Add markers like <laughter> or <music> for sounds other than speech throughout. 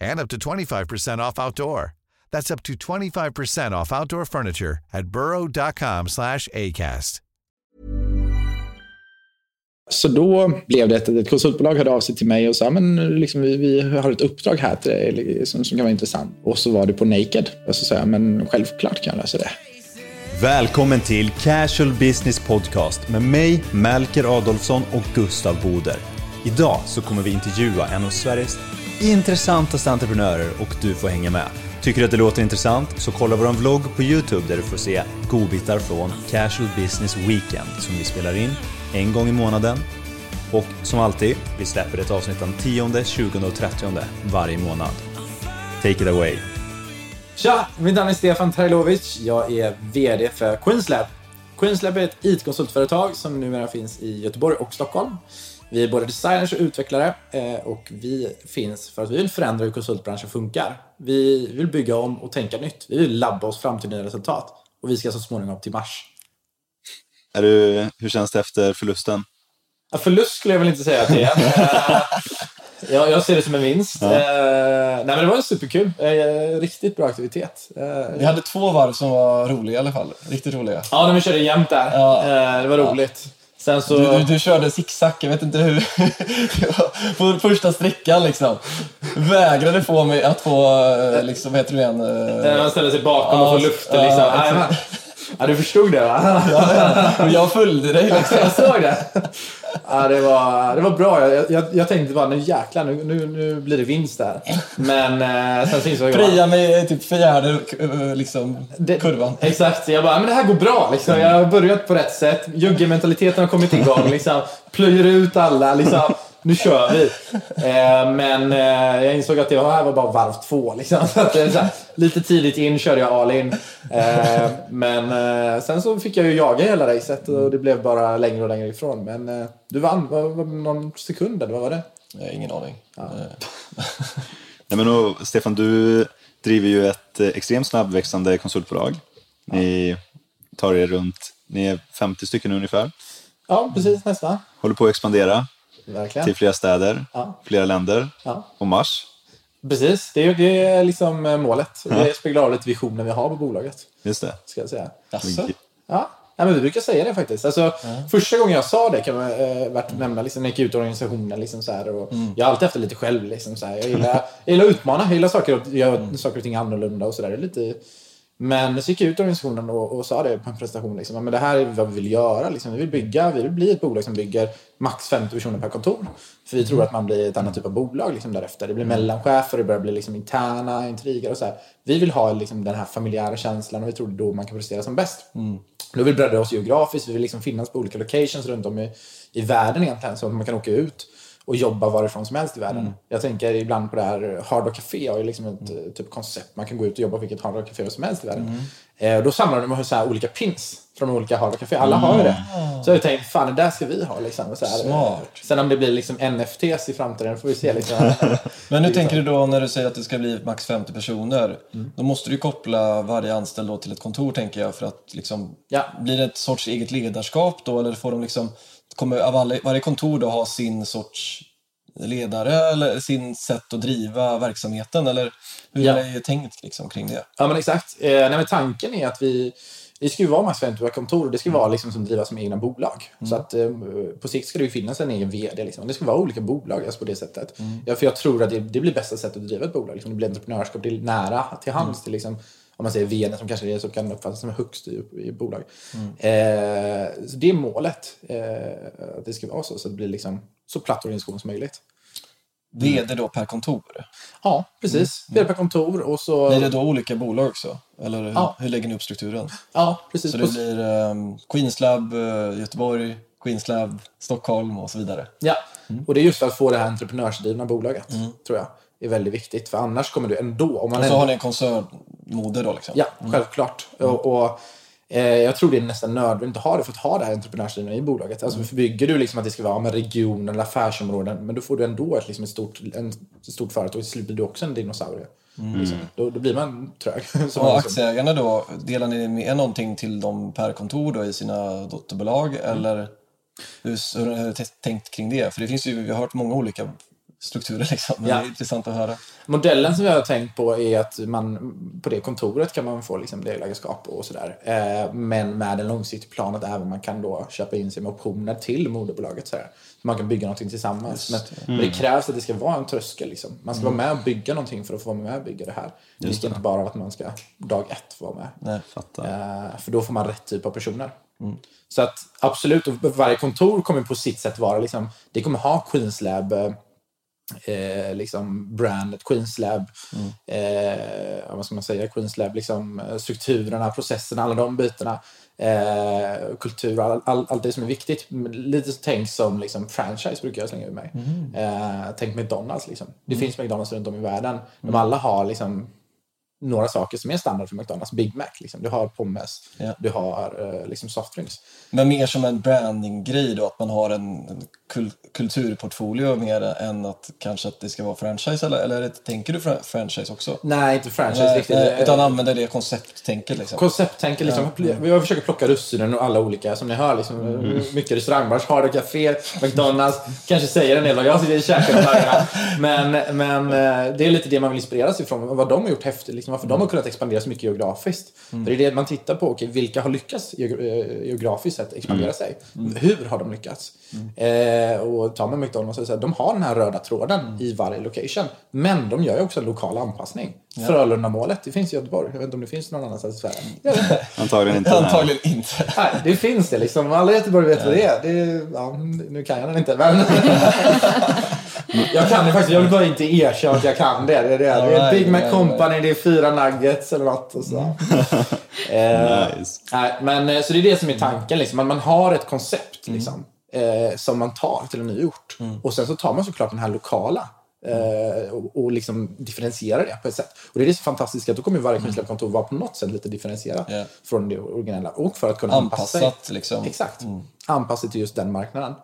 and up to 25% off outdoor. That's up to 25% off outdoor furniture at burrow.com slash ACAST. Så då blev det att ett konsultbolag hörde av sig till mig och sa men liksom, vi, vi har ett uppdrag här till dig som, som kan vara intressant. Och så var det på Naked. Och så sa jag men självklart kan jag lösa det. Välkommen till Casual Business Podcast med mig, Melker Adolfsson och Gustav Boder. Idag så kommer vi intervjua en av Sveriges intressantaste entreprenörer och du får hänga med. Tycker du att det låter intressant så kolla vår vlogg på Youtube där du får se godbitar från Casual Business Weekend som vi spelar in en gång i månaden. Och som alltid, vi släpper ett avsnitt den 10, 20 och 30 varje månad. Take it away! Tja! Mitt namn är Stefan Trajlovic. Jag är VD för Queenslab. Queenslab är ett IT-konsultföretag som numera finns i Göteborg och Stockholm. Vi är både designers och utvecklare eh, och vi finns för att vi vill förändra hur konsultbranschen funkar. Vi vill bygga om och tänka nytt. Vi vill labba oss fram till nya resultat. Och vi ska så småningom till Mars. Är du, hur känns det efter förlusten? Ja, förlust skulle jag väl inte säga att det är. <laughs> jag, jag ser det som en vinst. Ja. Eh, nej, men det var superkul. Eh, riktigt bra aktivitet. Eh, vi hade två varv som var roliga i alla fall. Riktigt roliga. Ja, när vi körde jämnt där. Ja. Eh, det var roligt. Sen så... du, du, du körde zigzag, jag vet inte hur. <laughs> på första sträckan liksom. Vägrade få mig att få, eh, liksom, vad heter det igen? Eh, man ställer sig bakom och får luften liksom. Ja, du förstod det va? ja, ja. Jag följde dig liksom. jag såg det. Ja, det, var, det var bra. Jag, jag, jag tänkte bara, nu jäklar, nu, nu, nu blir det vinst där. Men eh, sen så insåg jag... Pria mig typ fjärde eh, liksom, det, kurvan. Exakt. Jag bara, men det här går bra. Liksom. Jag har börjat på rätt sätt. Juggementaliteten har kommit igång. Liksom. Plöjer ut alla. Liksom nu kör vi. Eh, men eh, jag insåg att det här var bara varv två. Liksom. <laughs> Så att, så här, lite tidigt in körde jag all in. Eh, men sen så fick jag ju jaga hela racet och det blev bara längre och längre ifrån. Men du vann, var, var någon sekund eller vad var det? Jag har ingen aning. Ja. <laughs> Nej, men då, Stefan, du driver ju ett extremt snabbväxande konsultbolag. Ni tar er runt, ni är 50 stycken ungefär. Ja, precis nästan. Håller på att expandera. Verkligen. till flera städer, ja. flera länder ja. och Mars. Precis, det är, det är liksom eh, målet. Ja. Det speglar lite visionen vi har på bolaget. Just det. Ska jag säga. Jaså? Ja. Ja, men vi brukar säga det faktiskt. Alltså, mm. Första gången jag sa det kan man eh, värt att nämna liksom, när jag gick ut i organisationen. Liksom, så här, och mm. Jag har alltid haft det lite själv. Liksom, så här. Jag, gillar, jag gillar att utmana, jag gillar saker och, göra mm. saker och ting annorlunda och sådär. Men så gick jag ut i organisationen och, och sa det på en presentation. Liksom, men det här är vad vi vill göra. Liksom. Vi vill bygga, vi vill bli ett bolag som bygger max 50 personer per kontor. För vi tror att man blir ett annat typ av bolag liksom, därefter. Det blir mm. mellanchefer, det börjar bli liksom, interna intriger och så här. Vi vill ha liksom, den här familjära känslan och vi tror det är då man kan prestera som bäst. Mm. Då vill vi bredda oss geografiskt, vi vill liksom finnas på olika locations runt om i, i världen egentligen. Så att man kan åka ut och jobba varifrån som helst i världen. Mm. Jag tänker ibland på det här Hard Rock Café har ju liksom ett mm. typ koncept. Man kan gå ut och jobba på vilket Hard Rock Café som helst i världen. Eh, då samlar de så olika pins från olika Hard Rock Café. Alla har ju det. Så jag tänkte, fan det där ska vi ha. Liksom. Så här, Smart. Sen om det blir liksom NFTs i framtiden får vi se. Liksom. <laughs> Men hur tänker du då när du säger att det ska bli max 50 personer? Då måste du koppla varje anställd till ett kontor tänker jag för att liksom, Ja. blir det ett sorts eget ledarskap då eller får de liksom, kommer alla, varje kontor då ha sin sorts ledare eller sin sätt att driva verksamheten eller hur Ja. är det tänkt liksom kring det? Ja, men exakt. Eh, nej, men tanken är att vi, vi ska ju vara max 50 kontor och det ska vara liksom som drivas som egna bolag. Så att eh, på sikt ska det ju finnas en egen VD. Liksom. Det ska vara olika bolag alltså på det sättet. Ja, för jag tror att det, det blir bästa sättet att driva ett bolag. Liksom. Det blir entreprenörskap, det är nära till hands till liksom, om man säger VD som kanske är det som kan uppfattas som högst i, i bolag. Eh, så det är målet. Eh, att det ska vara så, så det blir liksom så platt organisation som möjligt. VD då per kontor? Ja, precis. VD per kontor och så... Blir det då olika bolag också? Eller hur, Ja. hur lägger ni upp strukturen? Ja, precis. Så det blir um, Queenslab eh, Göteborg, Queenslab Stockholm och så vidare. Ja, och det är just för att få det här entreprenörsdrivna bolaget, tror jag, är väldigt viktigt. För annars kommer du ändå... Om man Och så ändå, har ni en koncernmoder då liksom? Ja, självklart. Och, och, eh, jag tror det är nästan nödvändigt att ha det för att ha det här entreprenörsdrivna i bolaget. Alltså, för bygger du liksom att det ska vara med regionen eller affärsområden, men då får du ändå ett, liksom ett, stort, en, ett stort företag. Till slut blir du också en dinosaurie. Liksom. Då, då blir man trög. <laughs> Och aktieägarna då, delar ni med någonting till dem per kontor då i sina dotterbolag? Eller hur, hur har ni tänkt kring det? För det finns ju, vi har hört många olika strukturer liksom. Men Ja. Det är intressant att höra. Modellen som vi har tänkt på är att man på det kontoret kan man få liksom delägarskap och sådär. Eh, men med en långsiktig plan att även man kan då köpa in sig med optioner till moderbolaget. Sådär. Så man kan bygga någonting tillsammans. Men, men det krävs att det ska vara en tröskel. Liksom. Man ska vara med och bygga någonting för att få vara med och bygga det här. Det är inte bara att man ska dag ett vara med. Nej. Eh, för då får man rätt typ av personer. Så att absolut, och varje kontor kommer på sitt sätt vara liksom, det kommer ha Queens Lab eh, liksom brandet Queens Lab, eh, vad ska man säga, Queens Lab, liksom eh, strukturerna, processerna, alla de bitarna. Eh, kultur, all, all, allt det som är viktigt. Lite tänk som liksom, franchise brukar jag slänga ur mig. Eh, tänk McDonalds. Liksom. Det finns McDonalds runt om i världen. De alla har liksom, några saker som är standard för McDonalds. Big Mac, liksom. du har pommes, Ja. du har eh, liksom softdrinks. Men mer som en branding-grej då, att man har en, en kul, kulturportfolio mer än att kanske att det ska vara franchise? Eller, eller tänker du fra- franchise också? Nej, inte franchise Nej, riktigt. nej, utan använder det koncepttänket liksom? Koncepttänker liksom. Jag försöker plocka russinen och alla olika, som ni hör. Liksom, Mycket restaurangbransch, Hard Café, McDonalds. Kanske säger en del vad jag sitter i käken. Men, men eh, det är lite det man vill inspireras ifrån. Vad de har gjort häftigt. Liksom, varför de har kunnat expandera så mycket geografiskt. För det är det man tittar på. Okej, vilka har lyckats eh, geografiskt sett expandera sig? Hur har de lyckats? Eh, och tar man McDonalds så här, de har den här röda tråden i varje location. Men de gör ju också en lokal anpassning. Frölunda-målet, det finns i Göteborg. Jag vet inte om det finns någon annanstans i Sverige. <laughs> Vet inte. Antagligen nej. Antagligen inte. Nej, det finns det liksom. Alla i Göteborg vet vad det är. Det är ja, nu kan jag den inte, men... <laughs> jag kan det faktiskt. Jag vill bara inte erkänna att jag kan det. Det är, det. det är Alright, Big Mac right, Company, det är fyra nuggets eller något. Och så. <laughs> eh, Nice. nej, men, eh, så det är det som är tanken. Liksom. Att man har ett koncept liksom, eh, som man tar till en ny ort. Och sen så tar man såklart den här lokala eh, och, och liksom differentierar det på ett sätt. Och det är det fantastiskt att då kommer varje kontor vara på något sätt lite differentierat Ja. från det originella. Och för att kunna anpassa. Anpassat liksom. Exakt. Anpassat till just den marknaden.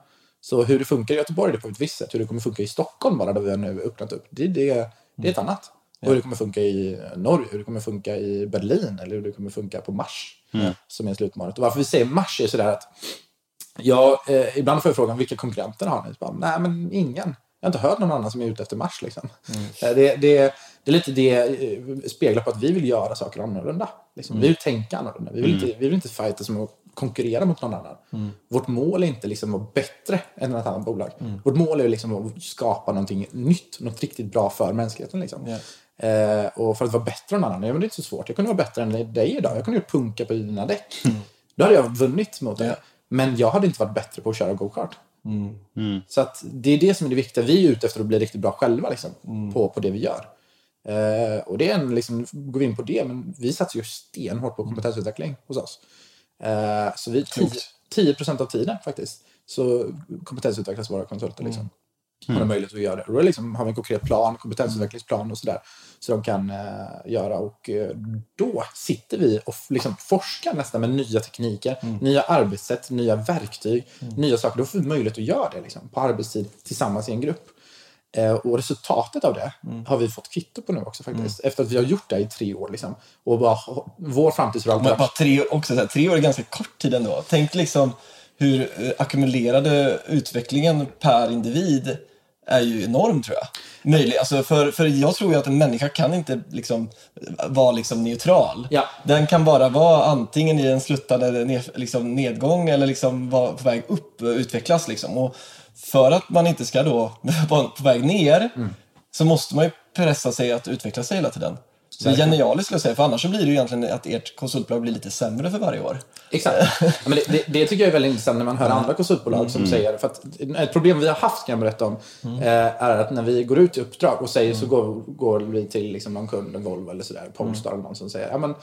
Så hur det funkar i Göteborg är det på ett visst sätt. Hur det kommer funka i Stockholm bara, där vi har nu öppnat upp, det, det, det är ett annat. Och hur det kommer funka i Norge, hur det kommer funka i Berlin eller hur det kommer funka på Mars. Som är slutmålet. Och varför vi säger Mars är sådär att Ja, eh, ibland får jag frågan vilka konkurrenter har ni? Bara, Nej, men ingen. Jag har inte hört någon annan som är ute efter Mars. Liksom. Eh, Det, det, det är lite det eh, speglar på att vi vill göra saker annorlunda. Liksom. Vi vill tänka annorlunda. Vi vill inte, vi vill inte fighta som att konkurrera mot någon annan. Vårt mål är inte liksom att vara bättre än ett annat bolag. Vårt mål är liksom att skapa någonting nytt, något riktigt bra för mänskligheten. Liksom. Ja. Eh, och för att vara bättre än någon annan, ja, men det är inte så svårt. Jag kunde vara bättre än dig idag. Jag kunde gjort punka på dina däck. Då hade jag vunnit mot dig. Ja. Men jag hade inte varit bättre på att köra go-kart. Så att det är det som är det viktiga. Vi är ute efter att bli riktigt bra själva liksom, på, på det vi gör. Eh, och det är en, liksom, går vi in på det, men vi satsar ju stenhårt på kompetensutveckling hos oss. Eh, så vi 10, 10 av tiden faktiskt så kompetensutvecklas våra konsulter. Liksom. har de möjlighet att göra det. Och då liksom har vi en konkret plan, kompetensutvecklingsplan och sådär. Så de kan eh, göra. Och eh, då sitter vi och liksom forskar nästan med nya tekniker, nya arbetssätt, nya verktyg, nya saker. Då får vi möjlighet att göra det liksom, på arbetstid tillsammans i en grupp. Eh, och resultatet av det har vi fått kvitto på nu också faktiskt. Efter att vi har gjort det i tre år. Liksom. Och bara, vår framtidsroll Men bara tre, också så här, tre år är ganska kort tid ändå. Tänk liksom hur ackumulerade utvecklingen per individ är ju enorm tror jag. Möjlig, alltså för, för jag tror ju att en människa kan inte liksom vara liksom neutral. Ja. Den kan bara vara antingen i en sluttande ned, liksom nedgång eller liksom vara på väg upp och utvecklas. Liksom. Och för att man inte ska då <laughs> vara på väg ner Mm. så måste man ju pressa sig att utveckla sig hela tiden. Så det är genialiskt skulle jag säga, för annars så blir det egentligen att ert konsultbolag blir lite sämre för varje år. Exakt. Ja, men det, det, det tycker jag är väldigt intressant när man hör andra konsultbolag som säger, för att ett problem vi har haft kan jag berätta om, eh, är att när vi går ut i uppdrag och säger så går, går vi till liksom någon kund, en Volvo eller sådär, Polestar eller någon som säger, ja men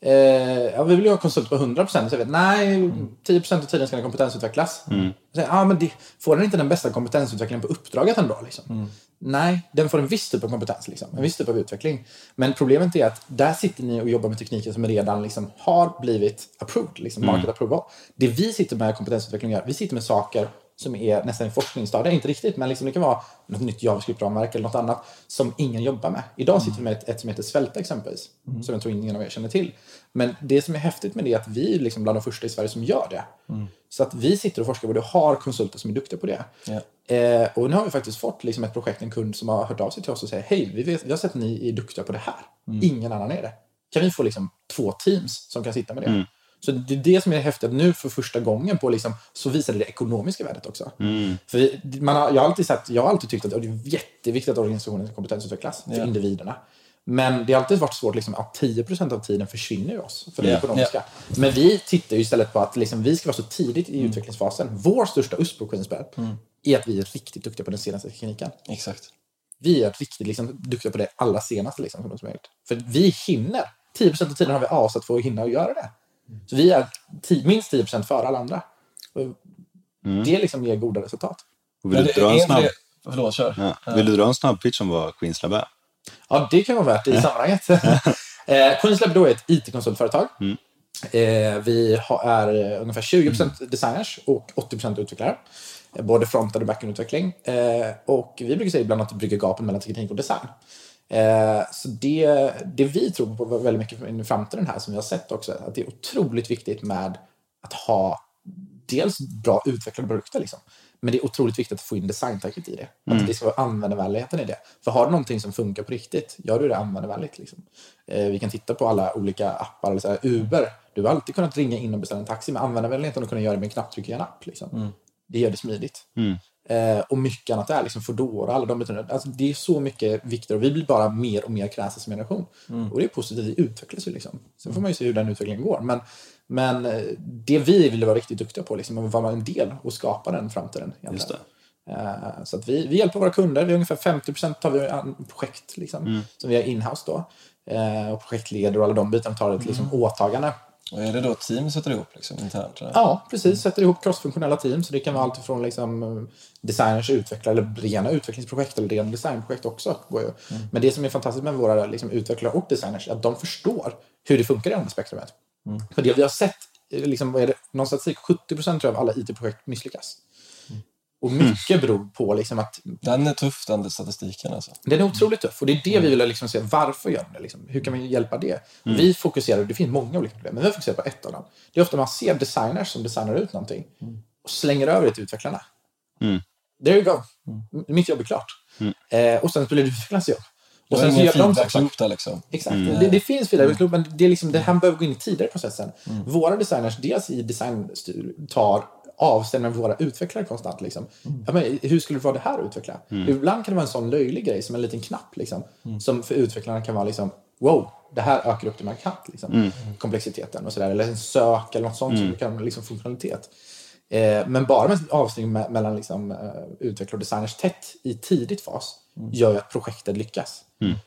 eh, ja, vi vill ju ha konsult på 100%. Så jag vet, nej, 10% av tiden ska den kompetensutvecklas. Jag säger, ja, men det, får den inte den bästa kompetensutvecklingen på uppdraget ändå? Liksom? Nej, den får en viss typ av kompetens, liksom. en viss typ av utveckling. Men problemet är att där sitter ni och jobbar med tekniker som redan liksom har blivit approved, liksom market approval. Det vi sitter med kompetensutveckling gör, vi sitter med saker som är nästan i forskningsstadiet, inte riktigt, men liksom det kan vara något nytt JavaScript-ramverk eller något annat som ingen jobbar med. Idag sitter vi med ett, ett som heter Svälta exempelvis, som jag tror ingen av er känner till. Men det som är häftigt med det är att vi är liksom bland de första i Sverige som gör det. Så att vi sitter och forskar och har konsulter som är duktiga på det. Ja. Eh, och nu har vi faktiskt fått liksom ett projekt, en kund som har hört av sig till oss och säger hej, vi, vet, vi har sett att ni är duktiga på det här. Ingen annan är det. Kan vi få liksom två teams som kan sitta med det? Så det är det som är häftigt, nu för första gången på liksom, så visar det det ekonomiska värdet också. För vi, man har, jag, har alltid sagt, jag har alltid tyckt att det är jätteviktigt att organisationen kompetensutvecklas för Ja. individerna. Men det har alltid varit svårt liksom, att 10% av tiden försvinner ju oss för det Ja. ekonomiska. Men vi tittar ju istället på att liksom, vi ska vara så tidigt i utvecklingsfasen. Vår största USP på Queensberg är att vi är riktigt duktiga på den senaste tekniken. Exakt. Vi är riktigt liksom, duktiga på det allra senaste liksom, som. För vi hinner. 10% av tiden har vi avsatt för att hinna och göra det. Så vi är minst 10% före alla andra. Och Det liksom ger goda resultat. Och vill, du dra en snabb, det- Förlåt, kör. ja. vill du dra en snabb pitch om vad Queenslab är? Ja, det kan vara värt det i sammanhanget. <laughs> <laughs> eh, Queenslab då är ett IT-konsultföretag. Eh, vi har, är eh, ungefär 20% designers och 80% utvecklare. Eh, Både front och backend-utveckling. Eh, och vi brukar säga ibland att det brygger gapen mellan teknik och design. Eh, så det, det vi tror på väldigt mycket i framtiden här, som vi har sett också, att det är otroligt viktigt med att ha dels bra utvecklade produkter. Liksom. Men det är otroligt viktigt att få in designtanket i det. Att det ska vara användarvänligheten i det. För har du någonting som funkar på riktigt, gör du det användarvänligt. Liksom. Eh, vi kan titta på alla olika appar. Eller så här, Uber, du har alltid kunnat ringa in och beställa en taxi med användarvänligheten och kunna göra det med en knapptryck i en app. Liksom. Det gör det smidigt. Eh, och mycket annat är liksom Foodora, alla de betyder, alltså det är så mycket viktigare och vi blir bara mer och mer kräsna som generation. Och det är positivt, vi utvecklas ju liksom. Sen får man ju se hur den utvecklingen går. Men, men eh, det vi vill vara riktigt duktiga på, liksom, att vara en del och skapa den framtiden. Just det. Eh, Så att vi, vi hjälper våra kunder. Vi har ungefär 50 procent har vi an- projekt liksom, som vi har inhouse då. Eh, Och projektledare och alla de bitarna tar ett liksom, åtagande. Och är det då team sätter ihop liksom, internt? eller? Ja, precis. Sätter ihop crossfunktionella team. Så det kan vara allt från liksom, designers, utvecklare eller rena utvecklingsprojekt eller rena designprojekt också. Går ju. Men det som är fantastiskt med våra liksom, utvecklare och designers är att de förstår hur det funkar i andra spektrumet. För det vi har sett, liksom, vad är det, någon statistik, 70 procent av alla IT-projekt misslyckas. Och mycket beror på liksom, att Den är tuff, den statistiken alltså. den är otroligt tuff och det är det vi vill liksom se. Varför gör de det? Liksom? Hur kan vi hjälpa det? Vi fokuserar, det finns många olika problem, men vi fokuserar på ett av dem. Det är ofta man ser designers som designar ut någonting och slänger över det till utvecklarna. There you go. M- Mitt jobb är klart. Eh, och sen blir det utvecklarnas jobb. Och sen så gör de feedback-loop där liksom. Exakt. Det, det finns feedback men det, är liksom, det här behöver gå in tidigare i processen. Våra designers, dels i designstyr, tar avstämning med våra utvecklare konstant. Liksom. Ja, men, hur skulle det vara det här att utveckla? Ibland kan det vara en sån löjlig grej som en liten knapp. Liksom, Som för utvecklarna kan vara liksom, wow, det här ökar upp det markant. Liksom, Komplexiteten och sådär. Eller en sök eller något sånt som kan liksom funktionalitet. Eh, men bara med avstämning me- mellan liksom, eh, utvecklare och designers tätt i tidigt fas gör ju att projektet lyckas.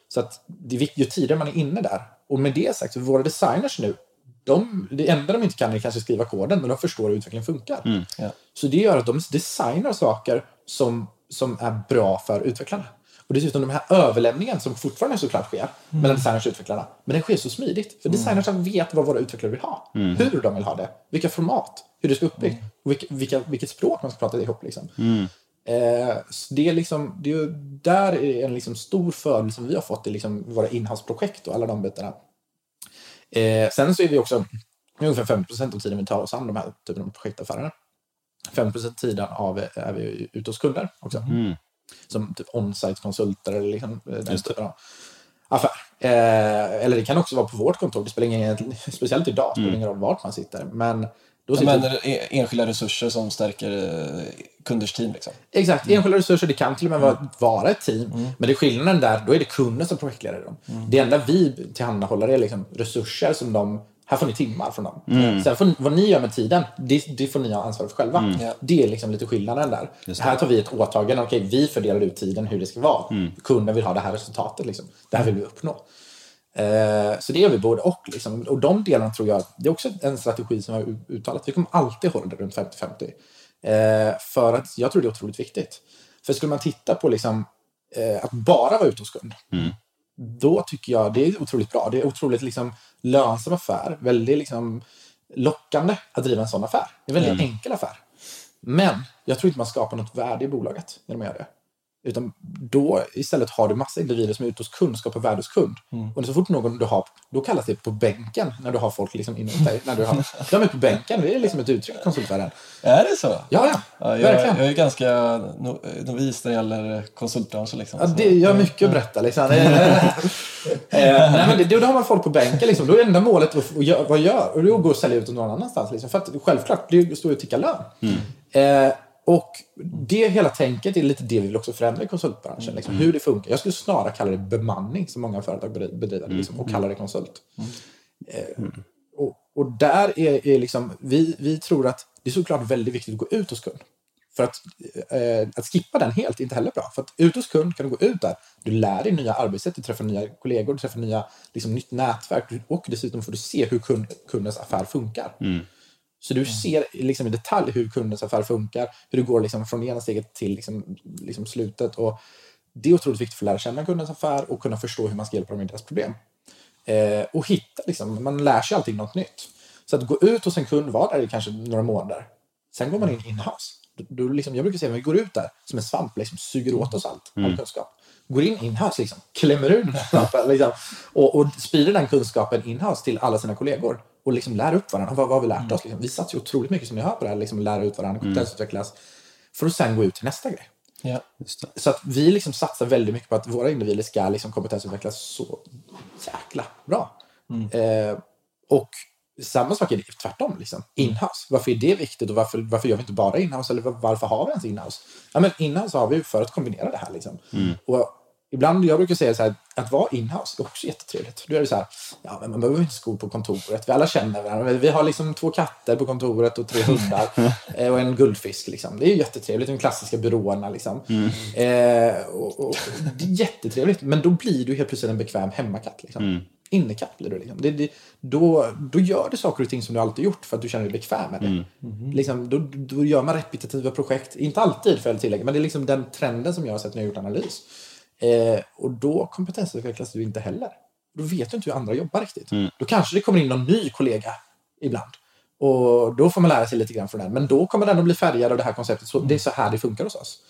Så att det ju tidigare man är inne där. Och med det sagt, så våra designers nu, de, det enda de inte kan är kanske skriva koden, men de förstår hur utvecklingen funkar. Ja. Så det gör att de designar saker som som är bra för utvecklarna. Och dessutom den här överlämningen som fortfarande såklart sker mellan designers och utvecklarna. Men den sker så smidigt. För designers vet vad våra utvecklare vill ha. Hur de vill ha det. Vilka format. Hur det ska uppbyggt. Och vilka, vilka, vilket språk man ska prata ihop. Liksom. Eh, så det är liksom, det är där är en liksom stor fördel som vi har fått i liksom våra inhouse-projekt och alla de bitarna. Eh, sen så är vi också, ungefär 50% av tiden vi tar oss an de här typen av projektaffärerna. 50 tiden av är vi ute hos kunder också. Som typ on-site-konsulter eller liksom eh, den typen av affär. Eh, eller det kan också vara på vårt kontor. Det spelar ingen, <laughs> speciellt idag spelar det ingen roll vart man sitter. Men då sitter menar e- enskilda resurser som stärker eh, kunders team. Liksom. Exakt, enskilda resurser. Det kan till och med vara, vara ett team. Men det är skillnaden där, då är det kunden som projektledare dem. Det enda vi tillhandahåller är liksom resurser som de, här får ni timmar från dem. Sen får, vad ni gör med tiden, det, det får ni ha ansvar för själva. Ja. Det är liksom lite skillnaden där. Här tar vi ett åtagande, okej vi fördelar ut tiden hur det ska vara. Kunden vill ha det här resultatet, liksom. det här vill vi uppnå. Eh, så det gör vi både och. Liksom. Och de delarna tror jag, det är också en strategi som vi har uttalat. Vi kommer alltid hålla det runt 50-50. Eh, för att jag tror det är otroligt viktigt. För skulle man titta på liksom, eh, att bara vara ute hos kund, då tycker jag det är otroligt bra. Det är otroligt liksom, lönsam affär. Väldigt liksom, lockande att driva en sån affär. Det är en väldigt enkel affär. Men jag tror inte man skapar något värde i bolaget genom att göra det. Utan då istället har du massa individer som är ute hos kund, skapar värde hos kund. Och så fort någon du har, då kallas det på bänken när du har folk liksom inne hos dig. När du har, de är på bänken, det är liksom ett uttryck i konsultvärlden. Är det så? Ja, ja, Ja, jag, verkligen. jag är ganska no, novis när det gäller konsultbranschen. Liksom. Ja, det gör mycket att berätta. Liksom. <laughs> Eh, nej, men det, då har man folk på bänken. Liksom. Då är enda målet att, att göra, vad gör? Och då går och sälja ut någon annanstans. Liksom. För att, självklart, det står ju och tickar lön. Eh, och det hela tänket är lite det vi vill också förändra i konsultbranschen. Liksom, hur det funkar. Jag skulle snarare kalla det bemanning, som många företag bedri- bedriver, liksom, och kalla det konsult. Eh, och, och där är, är liksom, vi, vi tror att det är såklart väldigt viktigt att gå ut hos kund. För att, eh, att skippa den helt är inte heller bra. För att ut hos kund kan du gå ut där. Du lär dig nya arbetssätt, du träffar nya kollegor, du träffar nya, liksom, nytt nätverk och dessutom får du se hur kund, kundens affär funkar. Så du ser liksom i detalj hur kundens affär funkar, hur det går liksom från ena steget till liksom, liksom slutet. Och det är otroligt viktigt för att lära känna kundens affär och kunna förstå hur man ska hjälpa dem med deras problem. Eh, och hitta, liksom, man lär sig alltid något nytt. Så att gå ut hos en kund, vara där i kanske några månader. Sen går man in in-house. Då, då liksom, jag brukar säga att vi går ut där som en svamp, liksom, suger åt oss allt, all kunskap. Går in in-house, liksom, klämmer ur den svampen liksom, och, och sprider den kunskapen in-house till alla sina kollegor. Och liksom lär upp varandra. Vad, vad har vi lärt oss? Liksom. Vi satsar ju otroligt mycket som ni hör på det här, liksom, lära ut varandra, kompetensutvecklas. För att sen gå ut till nästa grej. Ja. Så att vi liksom satsar väldigt mycket på att våra individer ska liksom kompetensutvecklas så jäkla bra. Eh, och samma sak är det tvärtom. Liksom. Inhouse. Varför är det viktigt och varför, varför gör vi inte bara inhouse? Eller var- varför har vi ens inhouse? Ja, men inhouse har vi för att kombinera det här. Liksom. Och ibland, jag brukar säga så här, att vara inhouse är också jättetrevligt. Då är det så här, ja, men man behöver inte skor på kontoret. Vi alla känner varandra. Vi har liksom två katter på kontoret och tre hundar <laughs> eh, och en guldfisk. Liksom. Det är ju jättetrevligt. De klassiska byråerna. Liksom. Eh, och, och, det är jättetrevligt. Men då blir du helt plötsligt en bekväm hemmakatt. Liksom. Innekatt blir du. Liksom. Det, det, då, då gör du saker och ting som du alltid gjort för att du känner dig bekväm med det. Liksom, då, då gör man repetitiva projekt. Inte alltid, för att tillägga, men det är liksom den trenden som jag har sett när jag har gjort analys. Eh, och då kompetensutvecklas du inte heller. Då vet du inte hur andra jobbar riktigt. Då kanske det kommer in någon ny kollega ibland. Och då får man lära sig lite grann från den. Men då kommer den att bli färgad av det här konceptet. Så det är så här det funkar hos oss.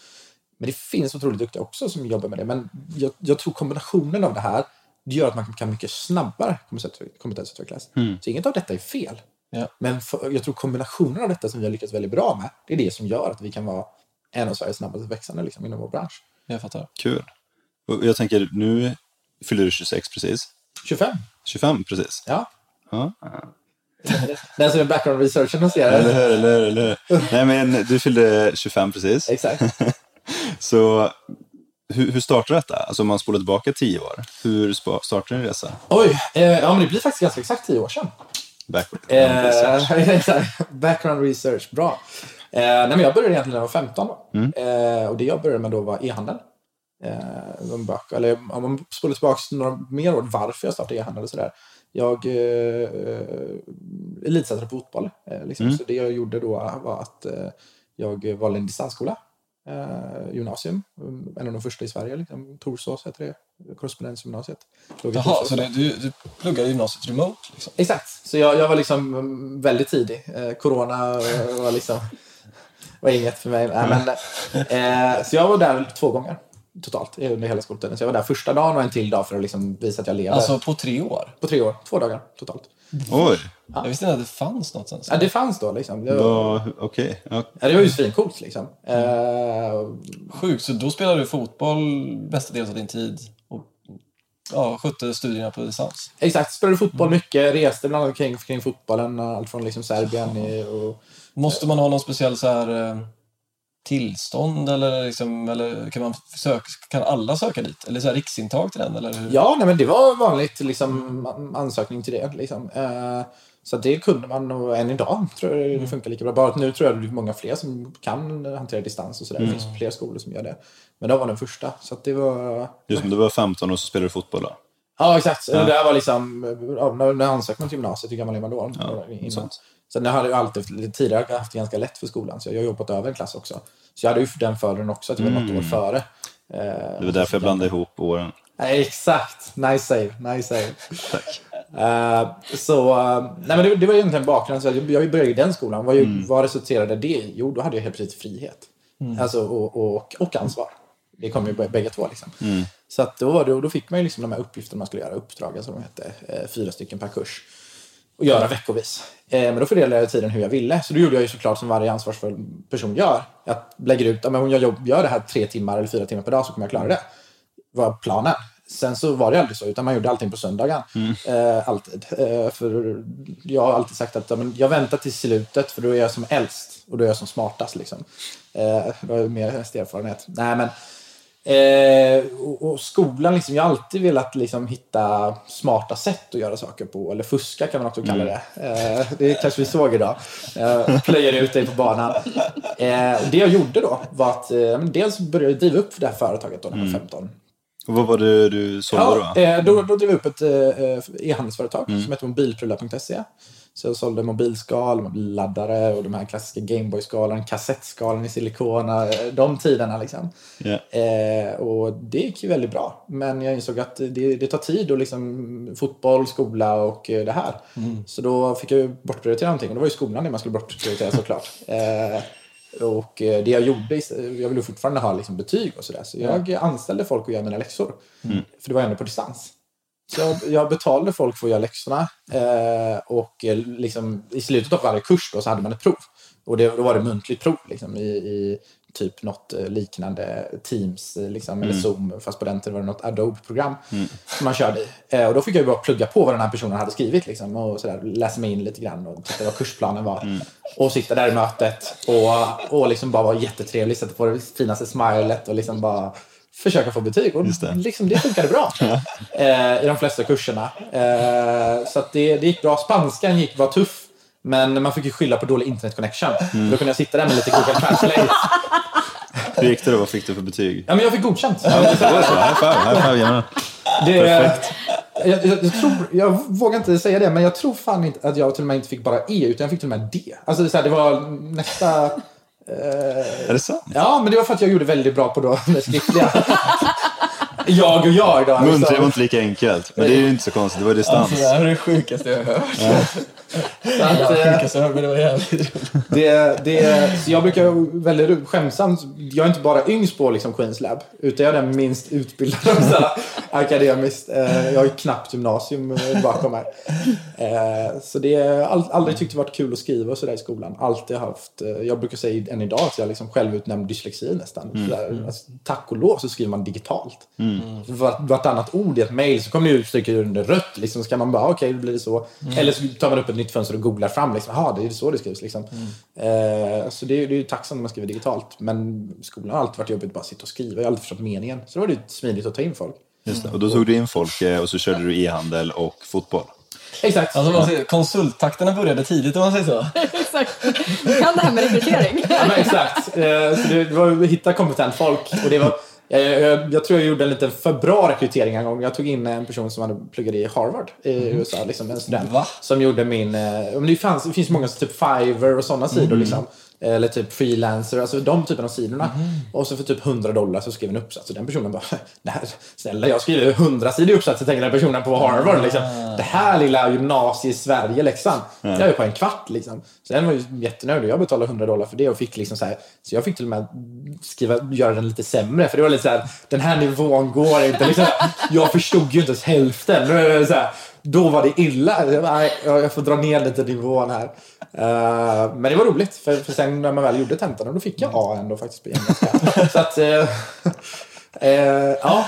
Men det finns otroligt duktiga också som jobbar med det. Men jag, jag tror kombinationen av det här det gör att man kan mycket snabbare kompetens- kompetensutvecklas. Så inget av detta är fel. Ja. Men för, jag tror kombinationen av detta som vi har lyckats väldigt bra med, det är det som gör att vi kan vara en av Sveriges snabbast växande liksom, inom vår bransch. Jag fattar. Kul. Och jag tänker, nu fyller du 26 precis. 25, 25 precis. ja. Ja. Den som är background researchen ser Eller hur, eller hur, eller hur. Nej, men du fyllde 25 precis. Exakt. <laughs> Så hur, hur startar detta? Alltså om man spolar tillbaka 10 år. Hur startar din resa? Oj, eh, ja men det blir faktiskt ganska exakt tio år sedan. Backward. Eh, <laughs> exakt. background research, bra. Eh, nej, men jag började egentligen när jag var 15. Då. Eh, och det jag började med då var e-handel. Eh, böcker. Eller om man spolar tillbaka några mer år varför jag startade e-handel och sådär. Jag eh, elitsatsade på fotboll. Eh, liksom. Så det jag gjorde då var att eh, jag valde en distansskola. eh, gymnasium. En av de första i Sverige. Liksom. Torsås heter det. Korrespondensgymnasiet. Jaha, så det, du, du pluggar gymnasiet remote? Liksom. Exakt. Så jag, jag var liksom mm, väldigt tidig. Eh, corona var liksom var inget för mig. Nej, men, eh, så jag var där två gånger totalt under hela skoltiden. Så jag var där första dagen och en till dag för att liksom visa att jag lever. Alltså på tre år? På tre år. Två dagar totalt. Oj, Jag visste inte att det fanns något sånt. Ja, det fanns då liksom. Det var, okej. Ja. ja, det var ju svincoolt liksom. Eh, Sjukt, så då spelade du fotboll mestadels av din tid och ja, skötte studierna på distans? exakt. Spelade fotboll mycket. Reste bland annat kring, kring fotbollen. Allt från liksom Serbien och Måste man ha någon speciell så här, eh, tillstånd eller, liksom, eller kan, man söka, kan alla söka dit? Eller så här, riksintag till den? Eller hur? Ja, nej, men det var vanligt liksom, ansökning till det. Liksom. Eh, så det kunde man och än idag tror jag det funkar lika bra. Bara att nu tror jag det är många fler som kan hantera distans och sådär. Det finns fler skolor som gör det. Men det var den första. Så att det var... Just som du var 15 och så spelade du fotboll då? Ja, exakt. Det där var liksom... Ja, när jag ansökte till gymnasiet, hur gammal är man då? Innan. Sen jag hade jag alltid tidigare haft det ganska lätt för skolan. Så jag har jobbat över en klass också. Så jag hade ju den fördelen också, att jag var något år före. Eh, Det var därför jag blandade ihop åren. Nej, exakt. Nice save. Nice save. <laughs> Eh, så, eh, nej men det, det var egentligen bakgrunden. Så jag, jag började i den skolan. Vad, ju, vad resulterade det i? Jo, då hade jag helt plötsligt frihet. Alltså, och, och, och ansvar. Det kom ju bä- bägge två. Liksom. Så att då, då fick man ju liksom de här uppgifterna man skulle göra. Uppdragen som de hette. Eh, fyra stycken per kurs. Och göra veckovis. Eh, men då fördelade jag tiden hur jag ville. Så då gjorde jag ju såklart som varje ansvarsfull person gör. Jag lägger ut, ja, men om jag jobb, gör det här tre timmar eller fyra timmar per dag så kommer jag klara det var planen. Sen så var det aldrig så, utan man gjorde allting på söndagen. Eh, alltid. Eh, för jag har alltid sagt att ja, men jag väntar till slutet, för då är jag som äldst och då är jag som smartast. Liksom. Eh, då har jag mer erfarenhet. Nej, men, eh, och, och skolan, liksom, jag har alltid velat liksom, hitta smarta sätt att göra saker på. Eller fuska kan man också kalla det. Eh, det kanske vi såg idag. Eh, <laughs> plöjer ut dig på banan. Eh, det jag gjorde då var att eh, dels började jag driva upp det här företaget då när jag var 15. Och vad var det du sålde Ja, då? eh, då, då drev jag upp ett eh, e-handelsföretag som heter mobilprylar.se. Så jag sålde mobilskal, mobilladdare och de här klassiska Gameboy-skalan, kassettskalan i silikona, eh, de tiderna liksom. Ja. Eh, och det gick ju väldigt bra. Men jag insåg att det, det tar tid och liksom fotboll, skola och eh, det här. Så då fick jag bortprioritera någonting och det var ju skolan det man skulle bortprioritera såklart. <laughs> Eh, och eh, det jag gjorde, jag ville fortfarande ha liksom betyg och sådär. Så jag anställde folk att göra mina läxor. För det var ändå på distans. Så jag, jag betalade folk för att göra läxorna. Eh, och eh, liksom, i slutet av varje kurs då, så hade man ett prov. Och det, då var det muntligt prov liksom, i, i typ något eh, liknande Teams eh, liksom, eller Zoom. Fast på den tiden var det något Adobe-program som man körde i. Eh, och då fick jag bara plugga på vad den här personen hade skrivit. Liksom, och sådär, läsa mig in lite grann och titta vad kursplanen var. Och sitta där i mötet och, och liksom bara vara jättetrevlig. Sätta på det finaste smilet och liksom bara försöka få betyg. Och det. Liksom, det funkade bra <laughs> eh, i de flesta kurserna. Eh, så det, det gick bra. Spanskan gick, var tuff. Men man fick ju skylla på dålig internet connection. Då kunde jag sitta där med lite Google Translate. Hur gick det då? Vad fick du för betyg? Ja, men jag fick godkänt. Det var så. High five, high five, gärna. Det, Perfekt. Jag, jag, jag, tror, jag vågar inte säga det, men jag tror fan inte att jag till och med inte fick bara E, utan jag fick till och med D. Alltså det, så här, det var nästa... Är det sant? Ja, men det var för att jag gjorde väldigt bra på då, <laughs> det skriftliga. jag och jag då. Muntlig var Liksom. inte lika enkelt. Men det är ju inte så konstigt. Det var distans. Alltså, det här är det sjukaste jag har hört. Så att, eh, jag hört, men det var jävligt. Det, det, så jag brukar väldigt skämsamt, jag är inte bara yngst på liksom Queens Lab, utan jag är den minst utbildade så här, akademiskt. Eh, Jag har ju knappt gymnasium eh, bakom mig. Eh, Så det har aldrig tyckt det varit kul att skriva och sådär i skolan. Alltid haft, eh, jag brukar säga än idag att jag liksom självutnämnd dyslexi nästan. Så där, alltså, tack och lov så skriver man digitalt. Så Vart, vartannat ord i ett mail så kommer det ut stycken under rött. Liksom, så kan man bara, okej, då blir det så. Eller så tar man upp ett nytt fönster och googlar fram. Liksom, Jaha, det är så det skrivs. Liksom. Eh, så det, är- det är ju tacksamt när man skriver digitalt. Men skolan har alltid varit jobbigt att bara sitta och skriva. Jag har aldrig förstått meningen. Så då var det smidigt att ta in folk. Just det. Och då tog du in folk eh, och så körde du e-handel och fotboll. Exakt. Alltså, man säger, konsulttakterna började tidigt om man säger så. <laughs> Exakt. Du kan det här med rekrytering. Ja, men exakt. Eh, Så det var att hitta kompetent folk. Och det var, jag, jag, jag tror jag gjorde en lite för bra rekrytering en gång. Jag tog in en person som hade pluggat i Harvard i USA. Liksom, en student. Va? Som gjorde min... eh, men Det, fanns, det finns många typ Fiverr och sådana sidor. Liksom, Eller typ freelancer, alltså de typen av sidorna. Och så för typ 100 dollar så skrev en uppsats och den personen bara, <laughs> här, snälla jag skriver 100 sidor uppsats, tänker den personen på Harvard. Liksom. Det här lilla gymnasiet Sverige läxan, det är ju på en kvart liksom. Så den var ju jättenöjd och jag betalade 100 dollar för det och fick liksom så här, så jag fick till och med skriva, göra den lite sämre. För det var lite så här, den här nivån går inte. Liksom, <laughs> jag förstod ju inte ens hälften. Så här, då var det illa. Jag, bara, jag får dra ner lite nivån här. Eh, men det var roligt, för, för sen när man väl gjorde tentan, då fick jag A ändå faktiskt på engelska. <laughs> så att, eh, eh, ja,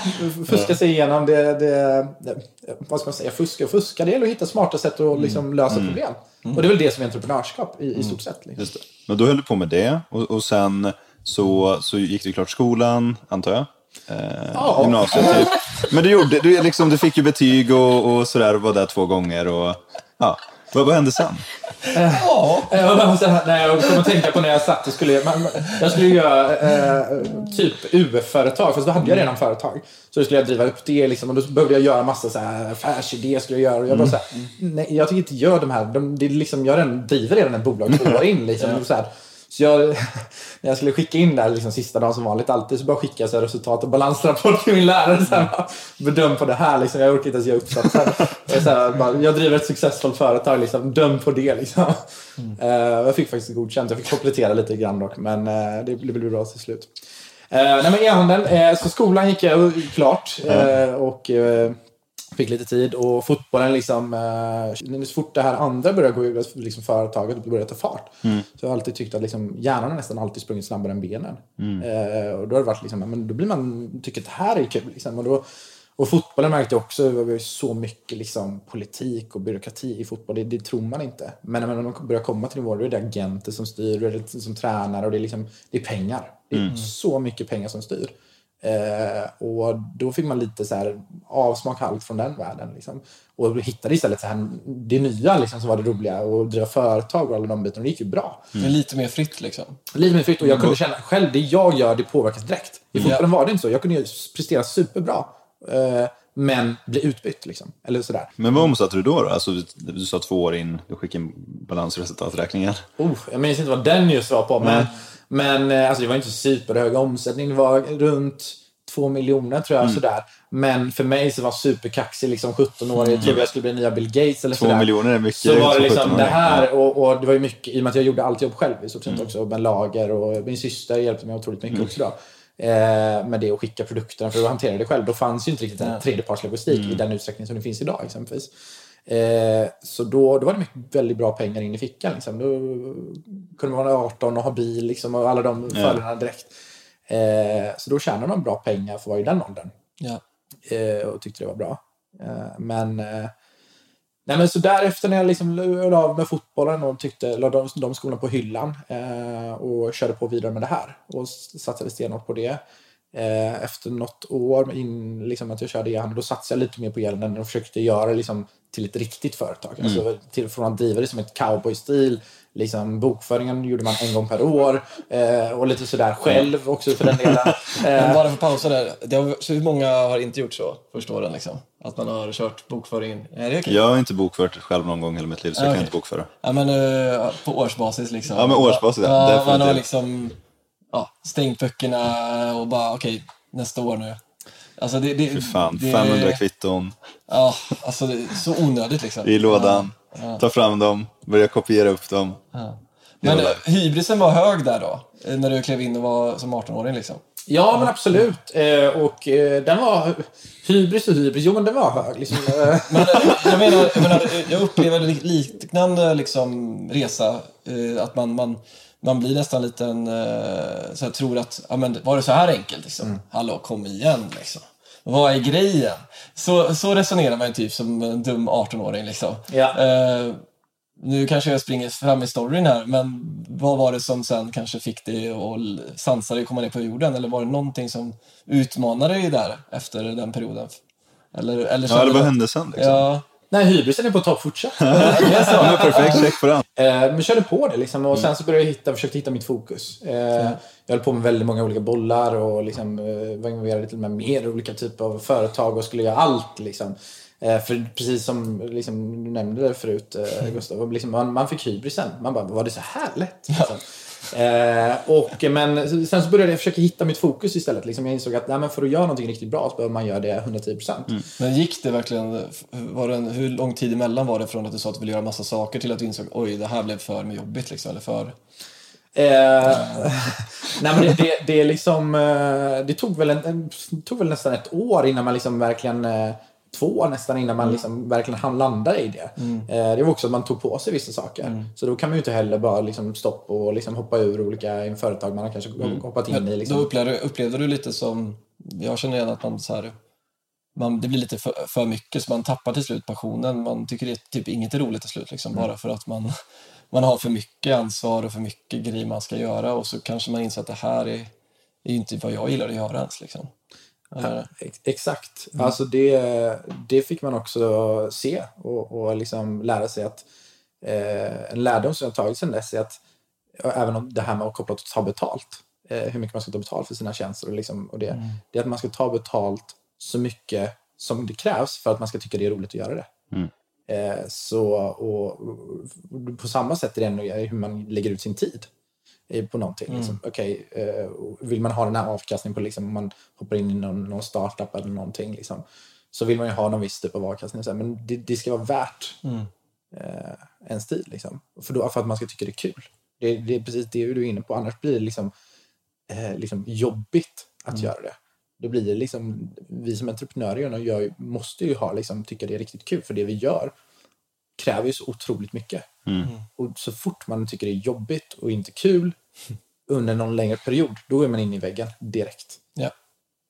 fuska sig igenom det, det, det, vad ska man säga, fuska och fuska. Det gäller att hitta smarta sätt att liksom lösa problem. Och det är väl det som är entreprenörskap i, i stort sett. Liksom. Men då höll du på med det och, och sen så, så gick du klart skolan, antar jag? Eh, Ja. Gymnasiet typ. Men du, gjorde, du, liksom, du fick ju betyg och, och sådär och var där två gånger. Och, ja. vad, vad hände sen? Ja. Eh, så här, nej, jag kom att tänka på när jag satt och skulle... Man, jag skulle göra eh, typ UF-företag, fast då hade jag redan företag. Så då skulle jag driva upp det liksom, och då behövde jag göra massa så här, affärsidéer. Skulle jag, göra, och jag, bara, så här, nej, jag tycker inte gör de här. De, det är liksom, jag redan, driver redan ett bolag två år <laughs> in. Liksom, och så här, så jag, <laughs> när jag skulle skicka in där liksom, sista dagen som vanligt, alltid så bara skicka så här, resultat och balansrapport till min lärare. Så här, bara, bedöm på det här, liksom. jag orkar inte ens göra uppsatsen. Jag, <laughs> så här, bara, jag driver ett successfullt företag, liksom. döm på det. Liksom. Eh, jag fick faktiskt godkänt, jag fick komplettera lite grann dock, men eh, det, det blev bra till slut. Uh, nej, men e-handeln, eh, så skolan gick jag klart eh, och fick lite tid. Och fotbollen, liksom, eh, så fort det här andra började gå ur liksom företaget började ta fart. Så jag har alltid tyckt att liksom, hjärnan har nästan alltid sprungit snabbare än benen. Eh, och då har det varit liksom, men då blir man, tycker att det här är kul. Liksom, och då, och fotbollen märkte jag också, det var så mycket liksom, politik och byråkrati i fotboll. Det, det tror man inte. Men när man börjar komma till nivåer, då är det agenter som styr, då är det som tränare och det är, liksom, det är pengar. Det är så mycket pengar som styr. Eh, och då fick man lite så här avsmak halvt från den världen. Liksom. Och hittade istället så här, det nya liksom, som var det roliga och driva företag och alla de bitarna. Det gick ju bra. Det är lite mer fritt liksom. Lite mer fritt och jag kunde känna själv, det jag gör det påverkas direkt. I fotbollen var det inte så. Jag kunde ju prestera superbra. Eh, men bli utbytt liksom. Eller sådär. Men vad omsatte du då? då? Alltså, du, du sa två år in, du skickade in balans och resultaträkningar. Oh, jag minns inte vad den just var på. Men, men eh, alltså, det var inte superhög omsättning. Det var runt två miljoner tror jag. Sådär. Men för mig så var superkaxig, liksom 17-årig, jag trodde jag skulle bli nya Bill Gates eller Två sådär. miljoner är mycket Så var det liksom 17-åring. det här Ja. och, och det var ju mycket, i och med att jag gjorde allt jobb själv i stort sett också. Med lager och min syster hjälpte mig otroligt mycket också då. Eh, med det att skicka produkterna för att hantera det själv. Då fanns ju inte riktigt en tredjepartslogistik i den utsträckning som det finns idag exempelvis. Eh, så då, då var det mycket, väldigt bra pengar in i fickan. Liksom. Då kunde man vara 18 och ha bil liksom, och alla de fördelarna direkt. Eh, så då tjänade man bra pengar för att vara i den åldern. Ja. Eh, och tyckte det var bra. Eh, men, eh, nej, men så därefter när jag liksom la av med fotbollen och tyckte, la de, de skolorna på hyllan eh, och körde på vidare med det här och satsade stenhårt på det. Eh, efter något år in, liksom att jag körde e-handel, då satsade jag lite mer på hjälmen och försökte göra det liksom, till ett riktigt företag. Alltså, till, från att driva det som ett cowboy-stil. Liksom, bokföringen gjorde man en gång per år och och lite sådär själv också för den delen. <laughs> Eh, bara för att pausa där. Det har, så hur många har inte gjort så första åren? Liksom? Att man har kört bokföringen? Är det okej? Jag har inte bokfört själv någon gång i hela mitt liv, så jag Okej. kan inte bokföra. Ja, men eh, på årsbasis liksom. Ja, men årsbasis, ja. ja. Man har liksom ja, stängt böckerna och bara okej, nästa år nu. Alltså det, det, Fy fan, det, 500 kvitton Ja, alltså det är så onödigt liksom. i lådan. Ta fram dem, börja kopiera upp dem. Men Ja, eh, hybrisen var hög där då? eh, När du klev in och var som 18-åring liksom? Ja, men absolut. Eh, och eh, den var... Hybris och hybris, jo men den var hög. Liksom. <laughs> Men jag menar, jag, menar, jag upplever li- liknande liksom, resa. eh, Att man, man, man blir nästan lite en, eh, så här, tror att, ja men var det så här enkelt liksom? Hallå, kom igen liksom. Vad är grejen? Så, så resonerar man ju typ som en dum 18-åring liksom. Ja. Eh, nu kanske jag springer fram i storyn här, men vad var det som sen kanske fick dig att sansa dig och komma ner på jorden? Eller var det någonting som utmanade dig där efter den perioden? Eller, eller Ja, eller kände vad du- hände sen? Liksom? Ja, nej, hybrisen är på topp fortsatt. <laughs> Ja, men perfekt, check på den. Eh, men körde på det liksom. Och sen så började jag hitta, försökte hitta mitt fokus. Eh, jag höll på med väldigt många olika bollar och liksom, eh, var involverad till och med mer olika typer av företag och skulle göra allt. Liksom. För precis som liksom, du nämnde det förut, eh, Gustav, liksom, man, man fick hybrisen. Man bara, var det så här lätt? Liksom. Eh, och, men sen så började jag försöka hitta mitt fokus istället. Liksom jag insåg att nej, men för att göra någonting riktigt bra så behöver man göra det 110%. Men gick det verkligen, var det en, hur lång tid emellan var det från att du sa att du ville göra massa saker till att du insåg oj, det här blev för jobbigt liksom, eller för... Eh, <laughs> nej men det, det, det, liksom, eh, det tog väl, en, en, tog väl nästan ett år innan man liksom verkligen eh, två nästan innan man liksom verkligen hann landa i det. Eh, det var också att man tog på sig vissa saker. Så då kan man ju inte heller bara liksom stoppa och liksom hoppa ur olika företag man har kanske hoppat in i. Liksom. Då upplevde, upplevde du lite som, jag känner igen att man så här, man, det blir lite för, för mycket så man tappar till slut passionen. Man tycker det typ inget är roligt till slut liksom, bara för att man, man har för mycket ansvar och för mycket grejer man ska göra och så kanske man inser att det här är, är inte vad jag gillar att göra ens. Liksom. Ex- Exakt. Alltså det, det fick man också se och, och liksom lära sig att eh, en lärdom som jag tagit sedan dess är att även om det här med att koppla till att ta betalt, eh, hur mycket man ska ta betalt för sina tjänster och, liksom, och det, det är att man ska ta betalt så mycket som det krävs för att man ska tycka det är roligt att göra det. Eh, så, och, och på samma sätt är det hur man lägger ut sin tid. eh, på någonting. Liksom. Okej, eh, vill man ha den här avkastningen på, liksom, om man hoppar in i någon, någon startup eller någonting, liksom, så vill man ju ha någon viss typ av avkastning. Här, men det, det ska vara värt eh, ens tid. Liksom. För, då, för att man ska tycka det är kul. Det, det är precis det du är inne på. Annars blir det liksom, eh, liksom jobbigt att göra det. Då blir det liksom, vi som entreprenörer gör, måste ju ha, liksom, tycka det är riktigt kul. För det vi gör kräver ju så otroligt mycket. Och så fort man tycker det är jobbigt och inte kul under någon längre period, då är man inne i väggen direkt. Ja.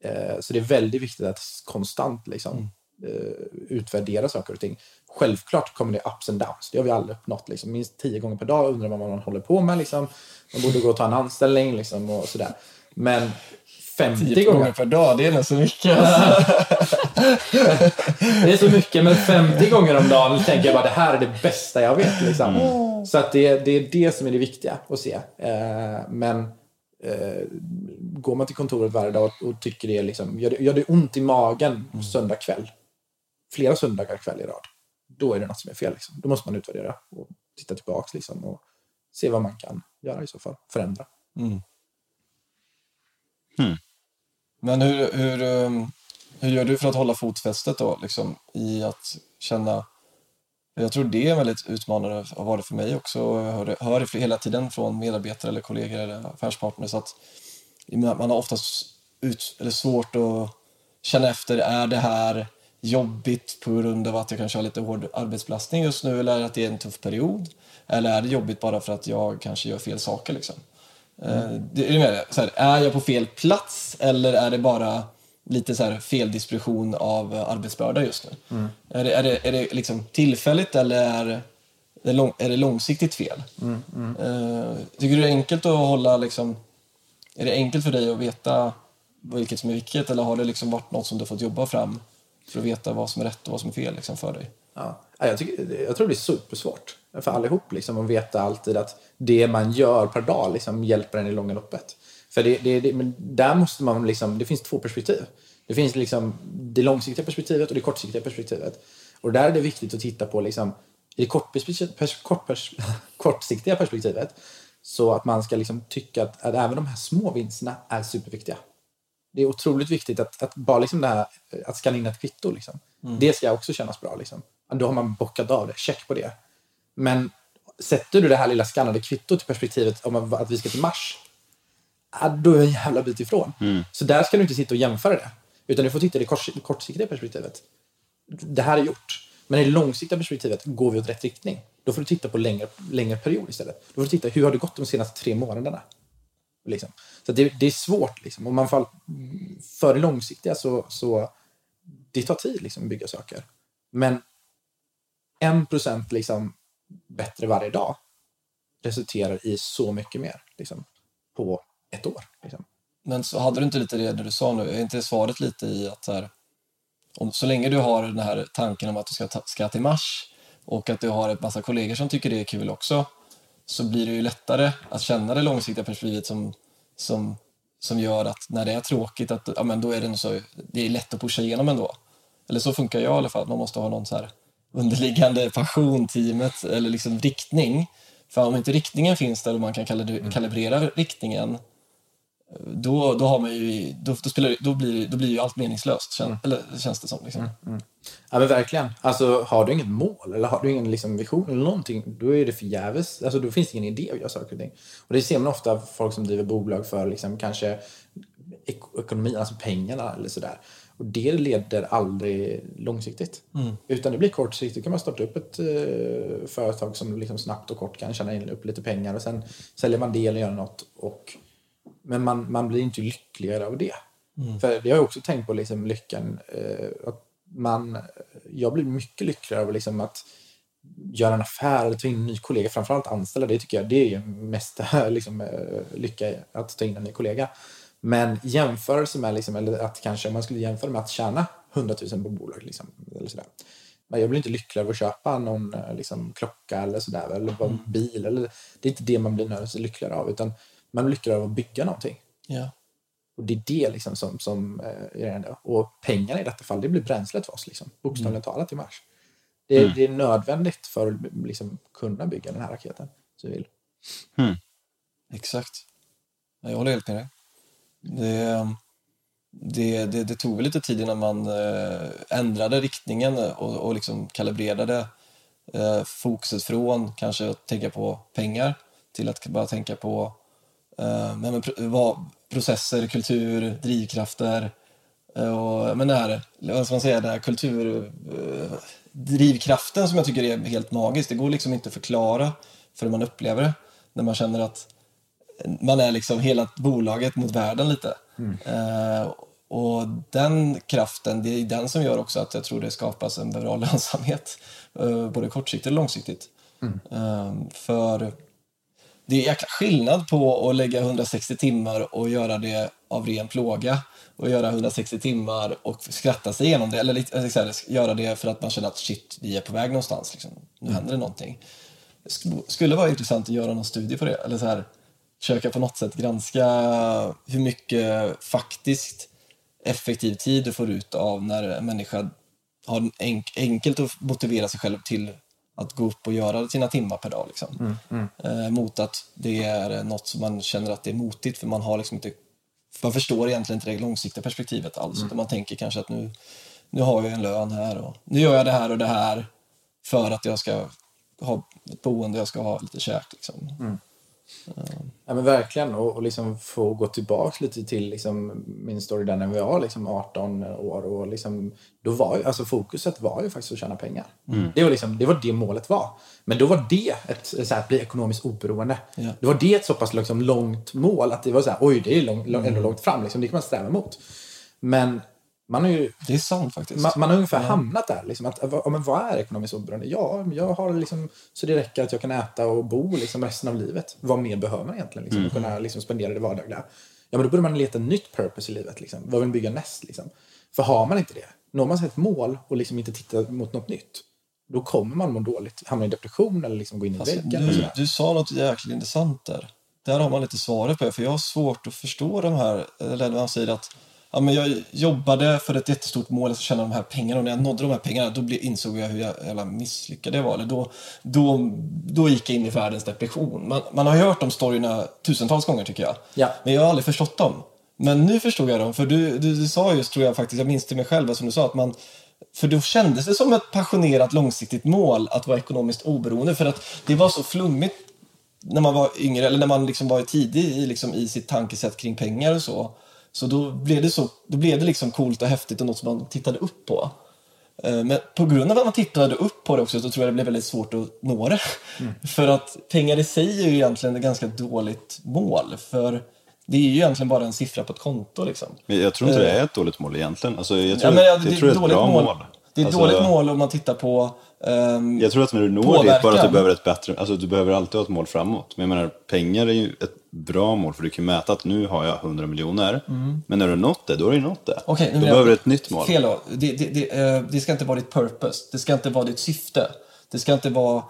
Eh, Så det är väldigt viktigt att konstant liksom, eh, utvärdera saker och ting. Självklart kommer det ups and downs. Det har vi alla uppnått. Liksom. Minst tio gånger per dag undrar man vad man håller på med. Liksom. Man borde gå och ta en anställning liksom, och sådär. Men 50 Tio gånger per dag, det är nästan mycket. <laughs> det är så mycket, men 50 gånger om dagen tänker jag bara det här är det bästa jag vet. Liksom. Så att det, det är det som är det viktiga att se. Eh, men eh, går man till kontoret varje dag och, tycker det är liksom, gör, det, gör det ont i magen söndag kväll, flera söndagar kväll i rad, då är det något som är fel. Liksom. Då måste man utvärdera och titta tillbaka liksom, och se vad man kan göra i så fall. Förändra. Mm. Men hur, hur, ehm, hur gör du för att hålla fotfästet då, liksom, i att känna... Jag tror det är väldigt utmanande, har varit för mig också. Jag hör, hör det hela tiden från medarbetare eller kollegor eller affärspartners att man har oftast ut, eller svårt att känna efter, är det här jobbigt på grund av att jag kanske har lite hård arbetsbelastning just nu eller att det är en tuff period? Eller är det jobbigt bara för att jag kanske gör fel saker? Liksom? Eh, det, är, med? Så här, är jag på fel plats eller är det bara lite så här feldistribution av eh, arbetsbörda just nu? Är det, är det, är det liksom tillfälligt eller är det, lång, är det långsiktigt fel? Eh, tycker du det är enkelt att hålla liksom, är det enkelt för dig att veta vilket som är vilket eller har det liksom varit något som du fått jobba fram för att veta vad som är rätt och vad som är fel liksom, för dig? Ja. Ja, Jag, tycker, jag tror det är supersvårt för allihop liksom, att veta alltid att det man gör per dag liksom, hjälper en i långa loppet. För det, det, det, men där måste man liksom, det finns två perspektiv. Det finns liksom det långsiktiga perspektivet och det kortsiktiga perspektivet. Och där är det viktigt att titta på liksom, i det kortperspektiv- pers, kort, pers, <laughs> kortsiktiga perspektivet så att man ska liksom tycka att, att även de här små vinsterna är superviktiga det är otroligt viktigt att, att bara liksom det här, att skanna in ett kvitto. Liksom. Det ska också kännas bra. Liksom. Då har man bockat av det, check på det. Men sätter du det här lilla skannade kvittot i perspektivet om att vi ska till Mars, då är vi en jävla bit ifrån. Så där ska du inte sitta och jämföra det. Utan du får titta i det kortsiktiga perspektivet. Det här är gjort. Men i det långsiktiga perspektivet går vi åt rätt riktning. Då får du titta på längre, längre period istället. Då får du titta, hur har det gått de senaste tre månaderna? Liksom. Så det, det är svårt. Liksom. Om man fall, för det långsiktiga så, så det tar tid liksom, att bygga saker. Men en procent liksom, bättre varje dag resulterar i så mycket mer liksom, på ett år. Liksom. Men så hade du inte lite det när du sa nu, är inte svaret lite i att så, här, om, så länge du har den här tanken om att du ska, ta, ska till Mars och att du har ett massa kollegor som tycker det är kul också så blir det ju lättare att känna det långsiktiga perspektivet som, som, som gör att när det är tråkigt att ja, men då är det, så, det är lätt att pusha igenom ändå. Eller så funkar jag i alla fall, man måste ha någon så här underliggande passion, teamet eller liksom riktning För om inte riktningen finns där och man kan kalib- kalibrera riktningen då, då, har man ju, då, då, spelar, då, blir, då blir ju allt meningslöst, kän, eller, känns det som. Liksom. Ja men verkligen. Alltså har du inget mål eller har du ingen liksom, vision eller någonting, då är det förgäves. Alltså då finns det ingen idé att göra saker och ting. Och det ser man ofta folk som driver bolag för liksom, kanske ek- ekonomi, alltså pengarna eller sådär. Och det leder aldrig långsiktigt. Utan det blir kortsiktigt. Kan man starta upp ett eh, företag som liksom snabbt och kort kan tjäna in upp lite pengar och sen säljer man det eller gör något. Och, men man, man blir inte lyckligare av det. För det har jag också tänkt på, liksom, lyckan. Eh, att man, jag blir mycket lyckligare av liksom, att göra en affär eller ta in en ny kollega, framförallt anställa, det tycker jag det är mesta <laughs> liksom, eh, lycka att ta in en ny kollega. Men jämförelse med, liksom, eller att kanske man skulle jämföra med att tjäna 100 000 på bolag. Liksom, eller sådär. Men jag blir inte lyckligare av att köpa någon eh, liksom, klocka eller sådär, eller en bil. Eller, det är inte det man blir nödvändigtvis lyckligare av, utan man blir lyckligare av att bygga någonting. Ja. Och det är det liksom som, som eh, är det. Och pengarna i detta fall, det blir bränslet för oss. Liksom, bokstavligt talat i mars. Det, är- det är nödvändigt för att liksom, kunna bygga den här raketen. Så vi vill. Exakt. Ja, Jag håller helt med dig. Det, det, det, det tog väl lite tid innan man eh, ändrade riktningen och, och liksom kalibrerade eh, fokuset från kanske att tänka på pengar till att bara tänka på eh, men, pro- vad, processer, kultur, drivkrafter eh, och men det här, vad ska man säga, den här kulturdrivkraften eh, som jag tycker är helt magisk. Det går liksom inte att förklara förrän man upplever det. När man känner att man är liksom hela bolaget mot världen lite. Eh, och den kraften, det är den som gör också att jag tror det skapas en bra <laughs> lönsamhet. Eh, både kortsiktigt och långsiktigt. Eh, för det är jäkla skillnad på att lägga 160 timmar och göra det av ren plåga och göra 160 timmar och skratta sig igenom det. Eller här, göra det för att man känner att shit, vi är på väg någonstans. Liksom. Nu händer det någonting. Det sk- skulle vara intressant att göra någon studie på det. Eller så här, försöka på något sätt granska hur mycket faktiskt effektiv tid du får ut av när en människa har en enk- enkelt att motivera sig själv till att gå upp och göra sina timmar per dag. Liksom. Eh, mot att det är något som man känner att det är motigt för man har liksom inte man förstår egentligen inte det långsiktiga perspektivet alls. Utan man tänker kanske att nu, nu har jag en lön här och nu gör jag det här och det här för att jag ska ha ett boende, jag ska ha lite käk. Liksom. Ja, men verkligen. Och, och liksom få gå tillbaka lite till liksom, min story där när vi var liksom 18 år. Och liksom, då var ju, alltså fokuset var ju faktiskt att tjäna pengar. Det, var liksom, det var det målet var. Men då var det ett så här, bli ekonomiskt oberoende. Ja. Det var det ett så pass liksom, långt mål att det var så här, oj, det är lång, lång, ändå långt fram. Liksom, det kan man sträva mot. Men man har ju Det är sant faktiskt. man, man har ungefär hamnat där. Liksom, att, ja, men vad är ekonomiskt oberoende? Ja, jag har liksom, så det räcker att jag kan äta och bo liksom, resten av livet. Vad mer behöver man egentligen? Liksom, att kunna liksom, spendera det vardagliga. Ja, men då börjar man leta nytt purpose i livet. Liksom. Vad vill man bygga näst? Liksom? För har man inte det, når man sig ett mål och liksom inte tittar mot något nytt, då kommer man må dåligt, hamna i depression eller liksom gå in i Alltså, väggen. du, sådär. du sa något jäkligt intressant där. Där har man lite svaret på det, för jag har svårt att förstå de här, eller när man säger att ja, men jag jobbade för ett jättestort mål, jag ska tjäna de här pengarna och när jag nådde de här pengarna då insåg jag hur jävla misslyckad jag var. Eller då, då, då gick jag in i världens depression. Man, man har hört de storyna tusentals gånger tycker jag. Ja. Men jag har aldrig förstått dem. Men nu förstod jag dem, för du, du, du sa just, tror jag faktiskt, jag minns till mig själv, som du sa, att man för då kändes det som ett passionerat långsiktigt mål att vara ekonomiskt oberoende för att det var så flummigt när man var yngre eller när man liksom var tidig i, liksom, i sitt tankesätt kring pengar och så. Så då blev det, så, då blev det liksom coolt och häftigt och något som man tittade upp på. Eh, Men på grund av att man tittade upp på det också så tror jag det blev väldigt svårt att nå det. <laughs> För att pengar i sig är ju egentligen ett ganska dåligt mål. För det är ju egentligen bara en siffra på ett konto liksom. Men jag tror inte det är ett dåligt mål egentligen. Alltså, jag Ja, tror, men, ja, jag tror det är ett dåligt bra mål. Det är ett Alltså, dåligt mål om man tittar på... ehm, Jag tror att när du når Påverkan. dit, bara att du behöver ett bättre, alltså du behöver alltid ha ett mål framåt. Men jag menar, pengar är ju ett bra mål för du kan mäta att nu har jag 100 miljoner. Men när du har nått det, då har du nått det. Mm. Nu då behöver du ett nytt mål. Fel. Det, det, det, eh, det ska inte vara ditt purpose. Det ska inte vara ditt syfte. Det ska inte vara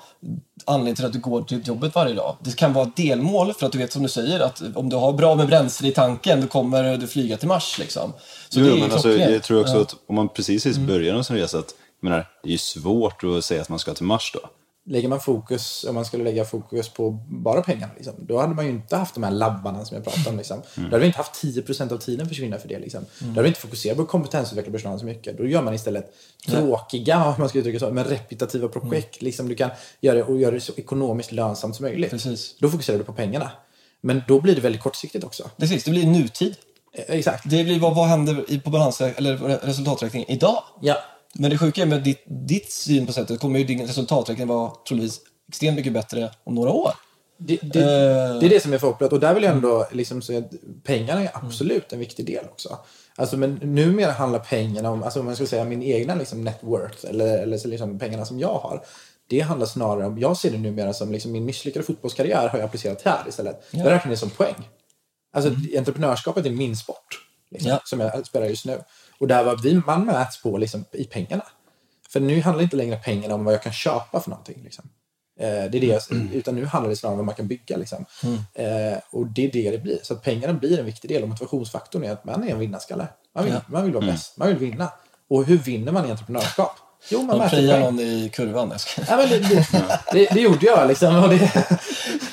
anledningen till att du går till jobbet varje dag. Det kan vara delmål för att du vet som du säger att om du har bra med bränsle i tanken då kommer du flyga till Mars liksom. Så Jo, det är men alltså, jag tror också att om man precis Mm. börjar en sån resa, att, menar, det är ju svårt att säga att man ska till Mars då. Lägger man fokus, om man skulle lägga fokus på bara pengarna, liksom, då hade man ju inte haft de här labbarna som jag pratade om. Liksom. Då hade vi inte haft 10% av tiden försvinna för det. Liksom. Då hade vi inte fokuserat på kompetensutveckla personalen så mycket. Då gör man istället tråkiga, om man ska uttrycka så, men repetitiva projekt. Liksom, du kan göra det och göra det så ekonomiskt lönsamt som möjligt. Precis. Då fokuserar du på pengarna. Men då blir det väldigt kortsiktigt också. Precis, det blir nutid. Eh, Exakt. Det blir vad, vad händer i, på balans eller resultaträkningen idag? Ja. Men det sjuka är med ditt, ditt syn på sättet kommer ju din resultaträkning vara troligtvis extremt mycket bättre om några år. Det, det, Eh. det är det som är förhoppningen. Och där vill jag ändå liksom säga att pengarna är absolut en viktig del också. Alltså, men numera handlar pengarna om, alltså om man ska säga min egna liksom net worth, eller, eller så liksom pengarna som jag har. Det handlar snarare om, jag ser det numera som liksom min misslyckade fotbollskarriär har jag applicerat här istället. Jag räknar det som poäng. Alltså entreprenörskapet är min sport. Liksom, Ja. Som jag spelar just nu. Och där var vi, man mäts på liksom, i pengarna. För nu handlar inte längre pengarna om vad jag kan köpa för någonting. Liksom. Eh, det är det jag, utan nu handlar det snarare om vad man kan bygga. Liksom. Eh, och det är det det blir. Så att pengarna blir en viktig del. Och motivationsfaktorn är att man är en vinnarskalle. Man vill, Ja. man vill vara bäst. Man vill vinna. Och hur vinner man i entreprenörskap? Jo, man Man mäter friar någon i kurvan. Jag ska- Ja, men det, det, <laughs> det, det gjorde jag liksom. Och det,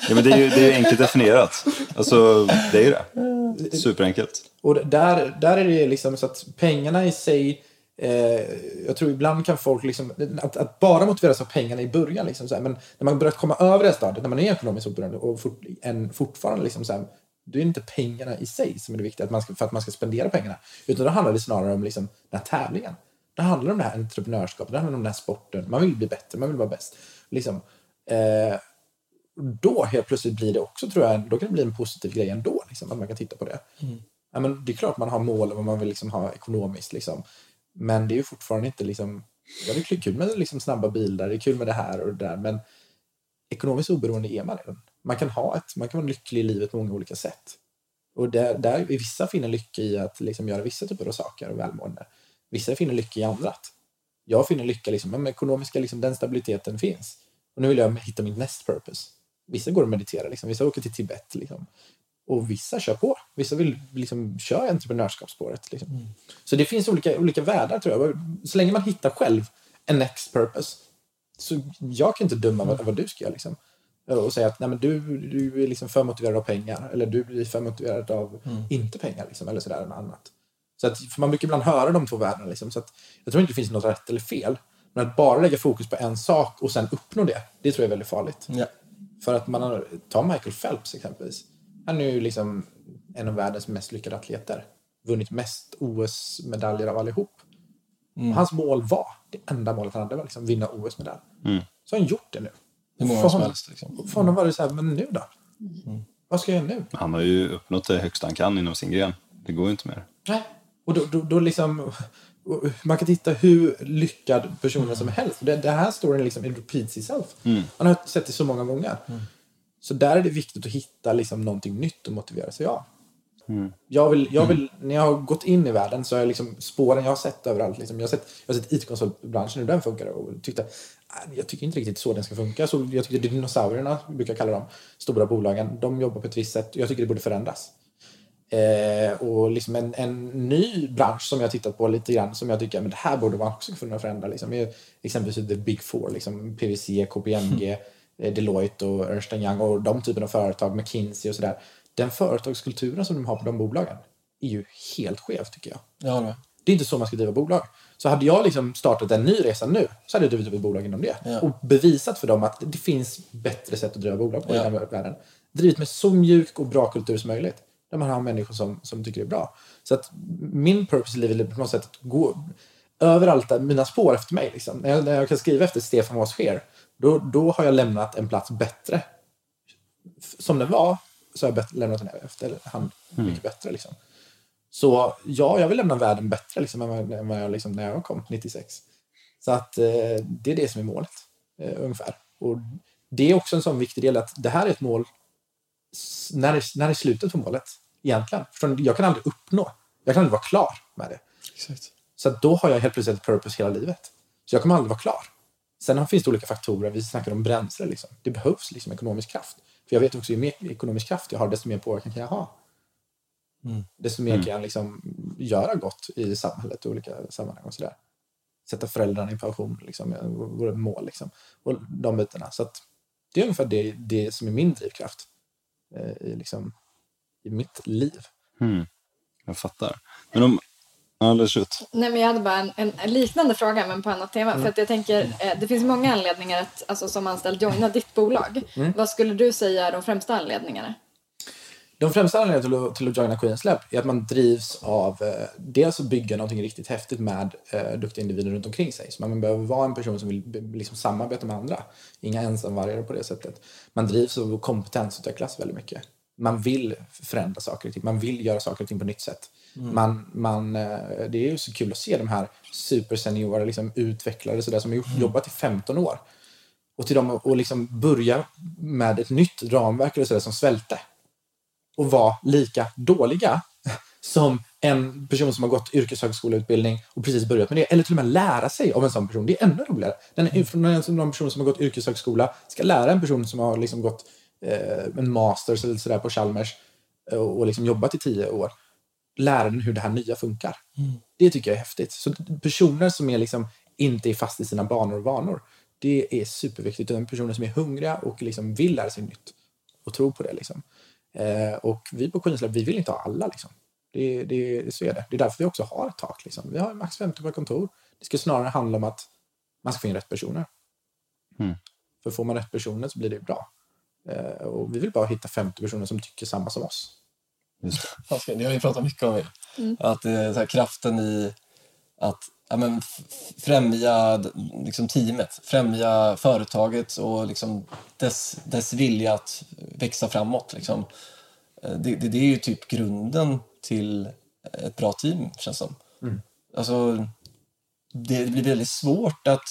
Ja, men det är ju det är enkelt definierat. Alltså, det är ju det. Superenkelt. Och där, där är det liksom så att pengarna i sig eh, jag tror ibland kan folk liksom, att, att bara motiveras av pengarna i början. Liksom, så här, men när man börjar komma över det stadiet, när man är ekonomiskt oberoende och fort, en, fortfarande liksom så här, då är det inte pengarna i sig som är det viktiga att man ska, för att man ska spendera pengarna. Utan då handlar det snarare om liksom, den här tävlingen. Det handlar om det här entreprenörskapet, det handlar om den här sporten. Man vill bli bättre, man vill vara bäst. Liksom, eh, då helt plötsligt blir det också, tror jag, då kan det bli en positiv grej ändå. Liksom, att man kan titta på det. Ja, men det är klart man har mål och vad man vill liksom ha ekonomiskt. Liksom. Men det är ju fortfarande inte liksom... Ja, det är kul med liksom snabba bilar, det är kul med det här och det där. Men ekonomiskt oberoende är man redan. Man kan, ha ett, man kan vara lycklig i livet på många olika sätt. Och där, där vissa finner lycka i att liksom göra vissa typer av saker och välmående. Vissa finner lycka i annat. Jag finner lycka liksom, men ekonomiska, liksom, den stabiliteten finns. Och nu vill jag hitta min next purpose. Vissa går och mediterar, liksom. vissa åker till Tibet. Liksom. Och vissa kör på. Vissa vill liksom köra entreprenörskapsspåret. Liksom. Så det finns olika, olika världar tror jag. Så länge man hittar själv en next purpose. Så jag kan inte döma vad, vad du ska göra. Liksom. Och säga att Nej, men du, du är liksom för motiverad av pengar. Eller du blir för motiverad av inte pengar. Liksom, eller sådär, något annat. Så att, för man brukar ibland höra de två världarna. Liksom, så att, jag tror inte det finns något rätt eller fel. Men att bara lägga fokus på en sak och sen uppnå det, det tror jag är väldigt farligt. Ja. För att man har, ta Michael Phelps exempelvis. Han är ju liksom en av världens mest lyckade atleter. Vunnit mest OS-medaljer av allihop. Och hans mål var, det enda målet han hade var liksom vinna OS-medalj. Så har han gjort det nu. Hur många För som honom- helst. Liksom. För honom var det så här, men nu då? Vad ska jag göra nu? Han har ju uppnått det högsta han kan inom sin gren. Det går ju inte mer. Nej. Och då, då, då liksom, man kan titta hur lyckad personen som helst. Det, det här storyn liksom, it repeats itself. Man har sett det så många gånger. Så där är det viktigt att hitta liksom någonting nytt att motivera sig av. Jag vill, jag vill, När jag har gått in i världen så har jag liksom spåren jag har sett överallt. Liksom, jag har sett, jag har sett IT-konsultbranschen, hur den funkar och tyckte "Nej, jag tycker inte riktigt så den ska funka. Så jag tycker dinosaurierna, brukar jag kalla dem, stora bolagen, de jobbar på ett visst sätt. Jag tycker det borde förändras. Eh, och liksom en, en ny bransch som jag tittat på lite grann som jag tycker men det här borde man också kunna förändra. Liksom, är exempelvis the big four, liksom PwC, KPMG, eh, Deloitte och Ernst Young och de typerna av företag, McKinsey och sådär. Den företagskulturen som de har på de bolagen är ju helt skev tycker jag. Håller med. Det är inte så man ska driva bolag. Så hade jag liksom startat en ny resa nu så hade jag drivit upp ett bolag inom det. Ja. Och bevisat för dem att det finns bättre sätt att driva bolag på Ja. i den här världen. Drivit med så mjuk och bra kultur som möjligt. Där man har människor som, som tycker det är bra. Så att min purpose i livet är på något sätt att gå överallt där mina spår efter mig. Liksom. När, jag, när jag kan skriva efter Stefan was here, då, då har jag lämnat en plats bättre. Som den var så har jag lämnat den efter hand mycket bättre. Liksom. Så ja, jag vill lämna världen bättre liksom, än vad- jag, liksom, när jag kom 96. Så att eh, det är det som är målet, eh, ungefär. Och det är också en sån viktig del att det här är ett mål när är, när är slutet på målet egentligen? Förstår ni? Jag kan aldrig uppnå, jag kan aldrig vara klar med det. Exakt. Så att då har jag helt plötsligt ett purpose hela livet. Så jag kommer aldrig vara klar. Sen finns det olika faktorer. Vi snackar om bränsle. Liksom. Det behövs liksom ekonomisk kraft. För jag vet också, ju mer ekonomisk kraft jag har, desto mer påverkan kan jag ha. Desto mer kan jag liksom göra gott i samhället och olika sammanhang och sådär. sätta föräldrarna i pension, liksom, våra mål. Liksom, och de bitarna. Så att det är ungefär det, det som är min drivkraft i, liksom, i mitt liv. Mm. Jag fattar. Men om... Ut. Nej, men jag hade bara en, en liknande fråga men på annat tema. För att jag tänker, eh, det finns många anledningar att alltså, som anställd joina ditt bolag. Vad skulle du säga är de främsta anledningarna? De främsta anledningarna till att, till att joina Queens Lab är att man drivs av eh, dels att bygga någonting riktigt häftigt med eh, duktiga individer runt omkring sig. Så man behöver vara en person som vill liksom, samarbeta med andra. Inga ensamvargar på det sättet. Man drivs av att kompetensutvecklas väldigt mycket. Man vill förändra saker och ting. Man vill göra saker och ting på nytt sätt. Man, man, eh, det är ju så kul att se de här superseniora liksom, utvecklare så där, som har gjort, jobbat i 15 år. Och till dem att liksom börja med ett nytt ramverk eller så där, som svälte och vara lika dåliga som en person som har gått yrkeshögskoleutbildning och precis börjat med det. Eller till och med lära sig av en sån person. Det är ännu roligare. Den, en sån person som har gått yrkeshögskola ska lära en person som har liksom gått eh, en master eller sådär på Chalmers eh, och, och liksom jobbat i tio år. Lära den hur det här nya funkar. Det tycker jag är häftigt. Så personer som är liksom inte är fast i sina banor och vanor. Det är superviktigt. Utan personer som är hungriga och liksom vill lära sig nytt. Och tror på det. Liksom. Eh, och vi på Queens Lab, vi vill inte ha alla. Liksom. Det, det, så är det. Det är därför vi också har ett tak. Liksom. Vi har max 50 per kontor. Det ska snarare handla om att man ska få in rätt personer. Mm. För får man rätt personer så blir det bra. Eh, och vi vill bara hitta 50 personer som tycker samma som oss. Just det. Ni har ju pratat mycket om det. Att är så här, kraften i att ja, men, främja liksom, teamet, främja företaget och liksom, dess, dess vilja att växa framåt. Liksom. Eh, Det, det, det är ju typ grunden till ett bra team, känns som. Alltså, det blir väldigt svårt att,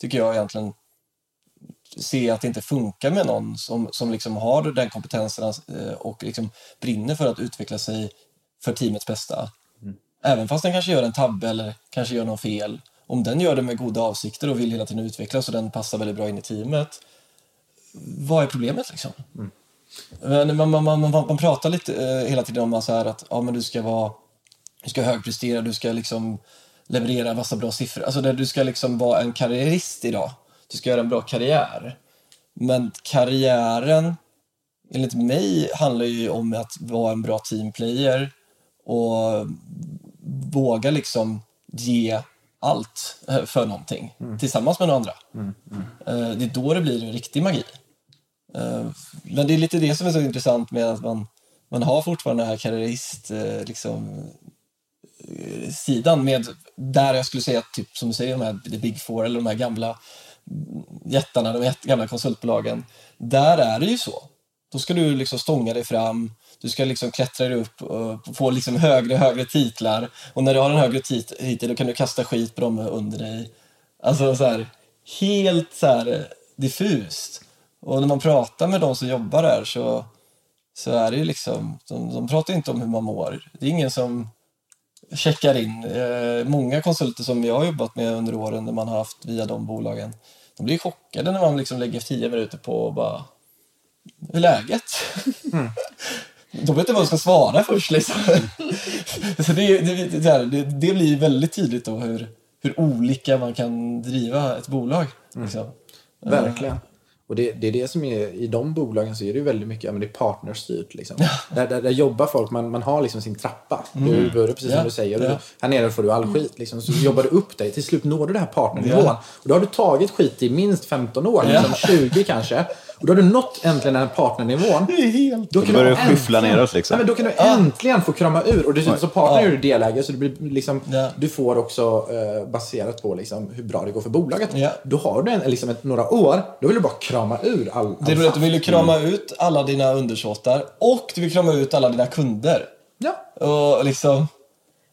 tycker jag egentligen, se att det inte funkar med någon som, som liksom har den kompetensen eh, och liksom brinner för att utveckla sig för teamets bästa. Även fast den kanske gör en tabbe eller kanske gör något fel. Om den gör det med goda avsikter och vill hela tiden utvecklas och den passar väldigt bra in i teamet. Vad är problemet liksom? Men Man, man, man, man, man pratar lite eh, hela tiden om så här att ja, men du ska vara du ska högprestera, du ska liksom leverera massa bra siffror. Alltså där du ska liksom vara en karriärist idag. Du ska göra en bra karriär. Men karriären, enligt mig, handlar ju om att vara en bra teamplayer och våga liksom ge allt eh, för någonting tillsammans med några andra. Eh, Det är då det blir en riktig magi. Eh, Men det är lite det som är så intressant med att man, man har fortfarande den här karriärist liksom, sidan med där jag skulle säga typ som du säger de här The Big Four eller de här gamla jättarna, de gamla konsultbolagen. Där är det ju så. Då ska du liksom stånga dig fram, du ska liksom klättra dig upp och få liksom högre och högre titlar. Och när du har en högre tit- titel då kan du kasta skit på dem under dig. Alltså så här, helt så här eh, diffust. Och när man pratar med de som jobbar där så, så är det ju liksom, de, de pratar inte om hur man mår. Det är ingen som checkar in. Eh, många konsulter som jag har jobbat med under åren när man har haft via de bolagen, de blir chockade när man liksom lägger tio minuter på och bara hur är läget? Mm. De vet inte vad de ska svara först. Liksom. Så det, det, det, det, blir väldigt tydligt då hur, hur olika man kan driva ett bolag. Liksom. Verkligen. Och det, det är det som är, i de bolagen så är det ju väldigt mycket, ja, men det är partnerstyrt liksom. Där, där, där jobbar folk, man, man har liksom sin trappa. Du börjar precis Ja, som du säger. Du, här nere får du all skit liksom. Så jobbar du upp dig, till slut når du den här partnernivån. Ja. Och då har du tagit skit i minst 15 år, liksom 20 kanske. Och då har du nått äntligen den här partnernivån. Helt... Då Då kan börjar du skyffla neråt, liksom. Nej, men då kan du äntligen få krama ur. Och dessutom så partner Ja. är du delägare så blir liksom, Ja. du får också eh, baserat på liksom, hur bra det går för bolaget. Ja. Då har du en, liksom ett, några år, då vill du bara krama ur all, all Det är saft. du vill ju krama ut alla dina undersåtar och du vill krama ut alla dina kunder. Ja. Och liksom...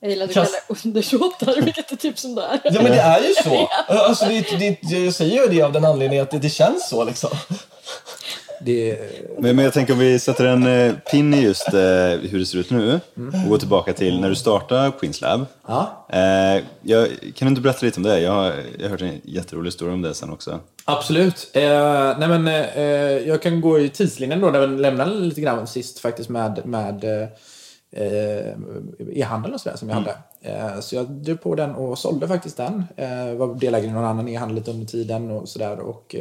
Jag gillar att du kallar undersåtar, <laughs> vilket är typ som det är. Ja men det är ju så! <laughs> Alltså, det, det, jag säger ju det av den anledningen att det, det känns så liksom. Det, Men, men jag tänker om vi sätter en eh, pin i just eh, hur det ser ut nu och går tillbaka till när du startade Queens Lab. ja, Eh, jag, kan du inte berätta lite om det? Jag har, jag har hört en jätterolig historia om det sen också. absolut. Eh, nej men, eh, jag kan gå i tidslinjen då, där vi lämnade lite grann sist faktiskt med, med eh, eh, Eh, e-handel och sådär som jag hade. Eh, så jag drev på den och sålde faktiskt den. Eh, var delägare i någon annan e-handel lite under tiden och sådär. Och,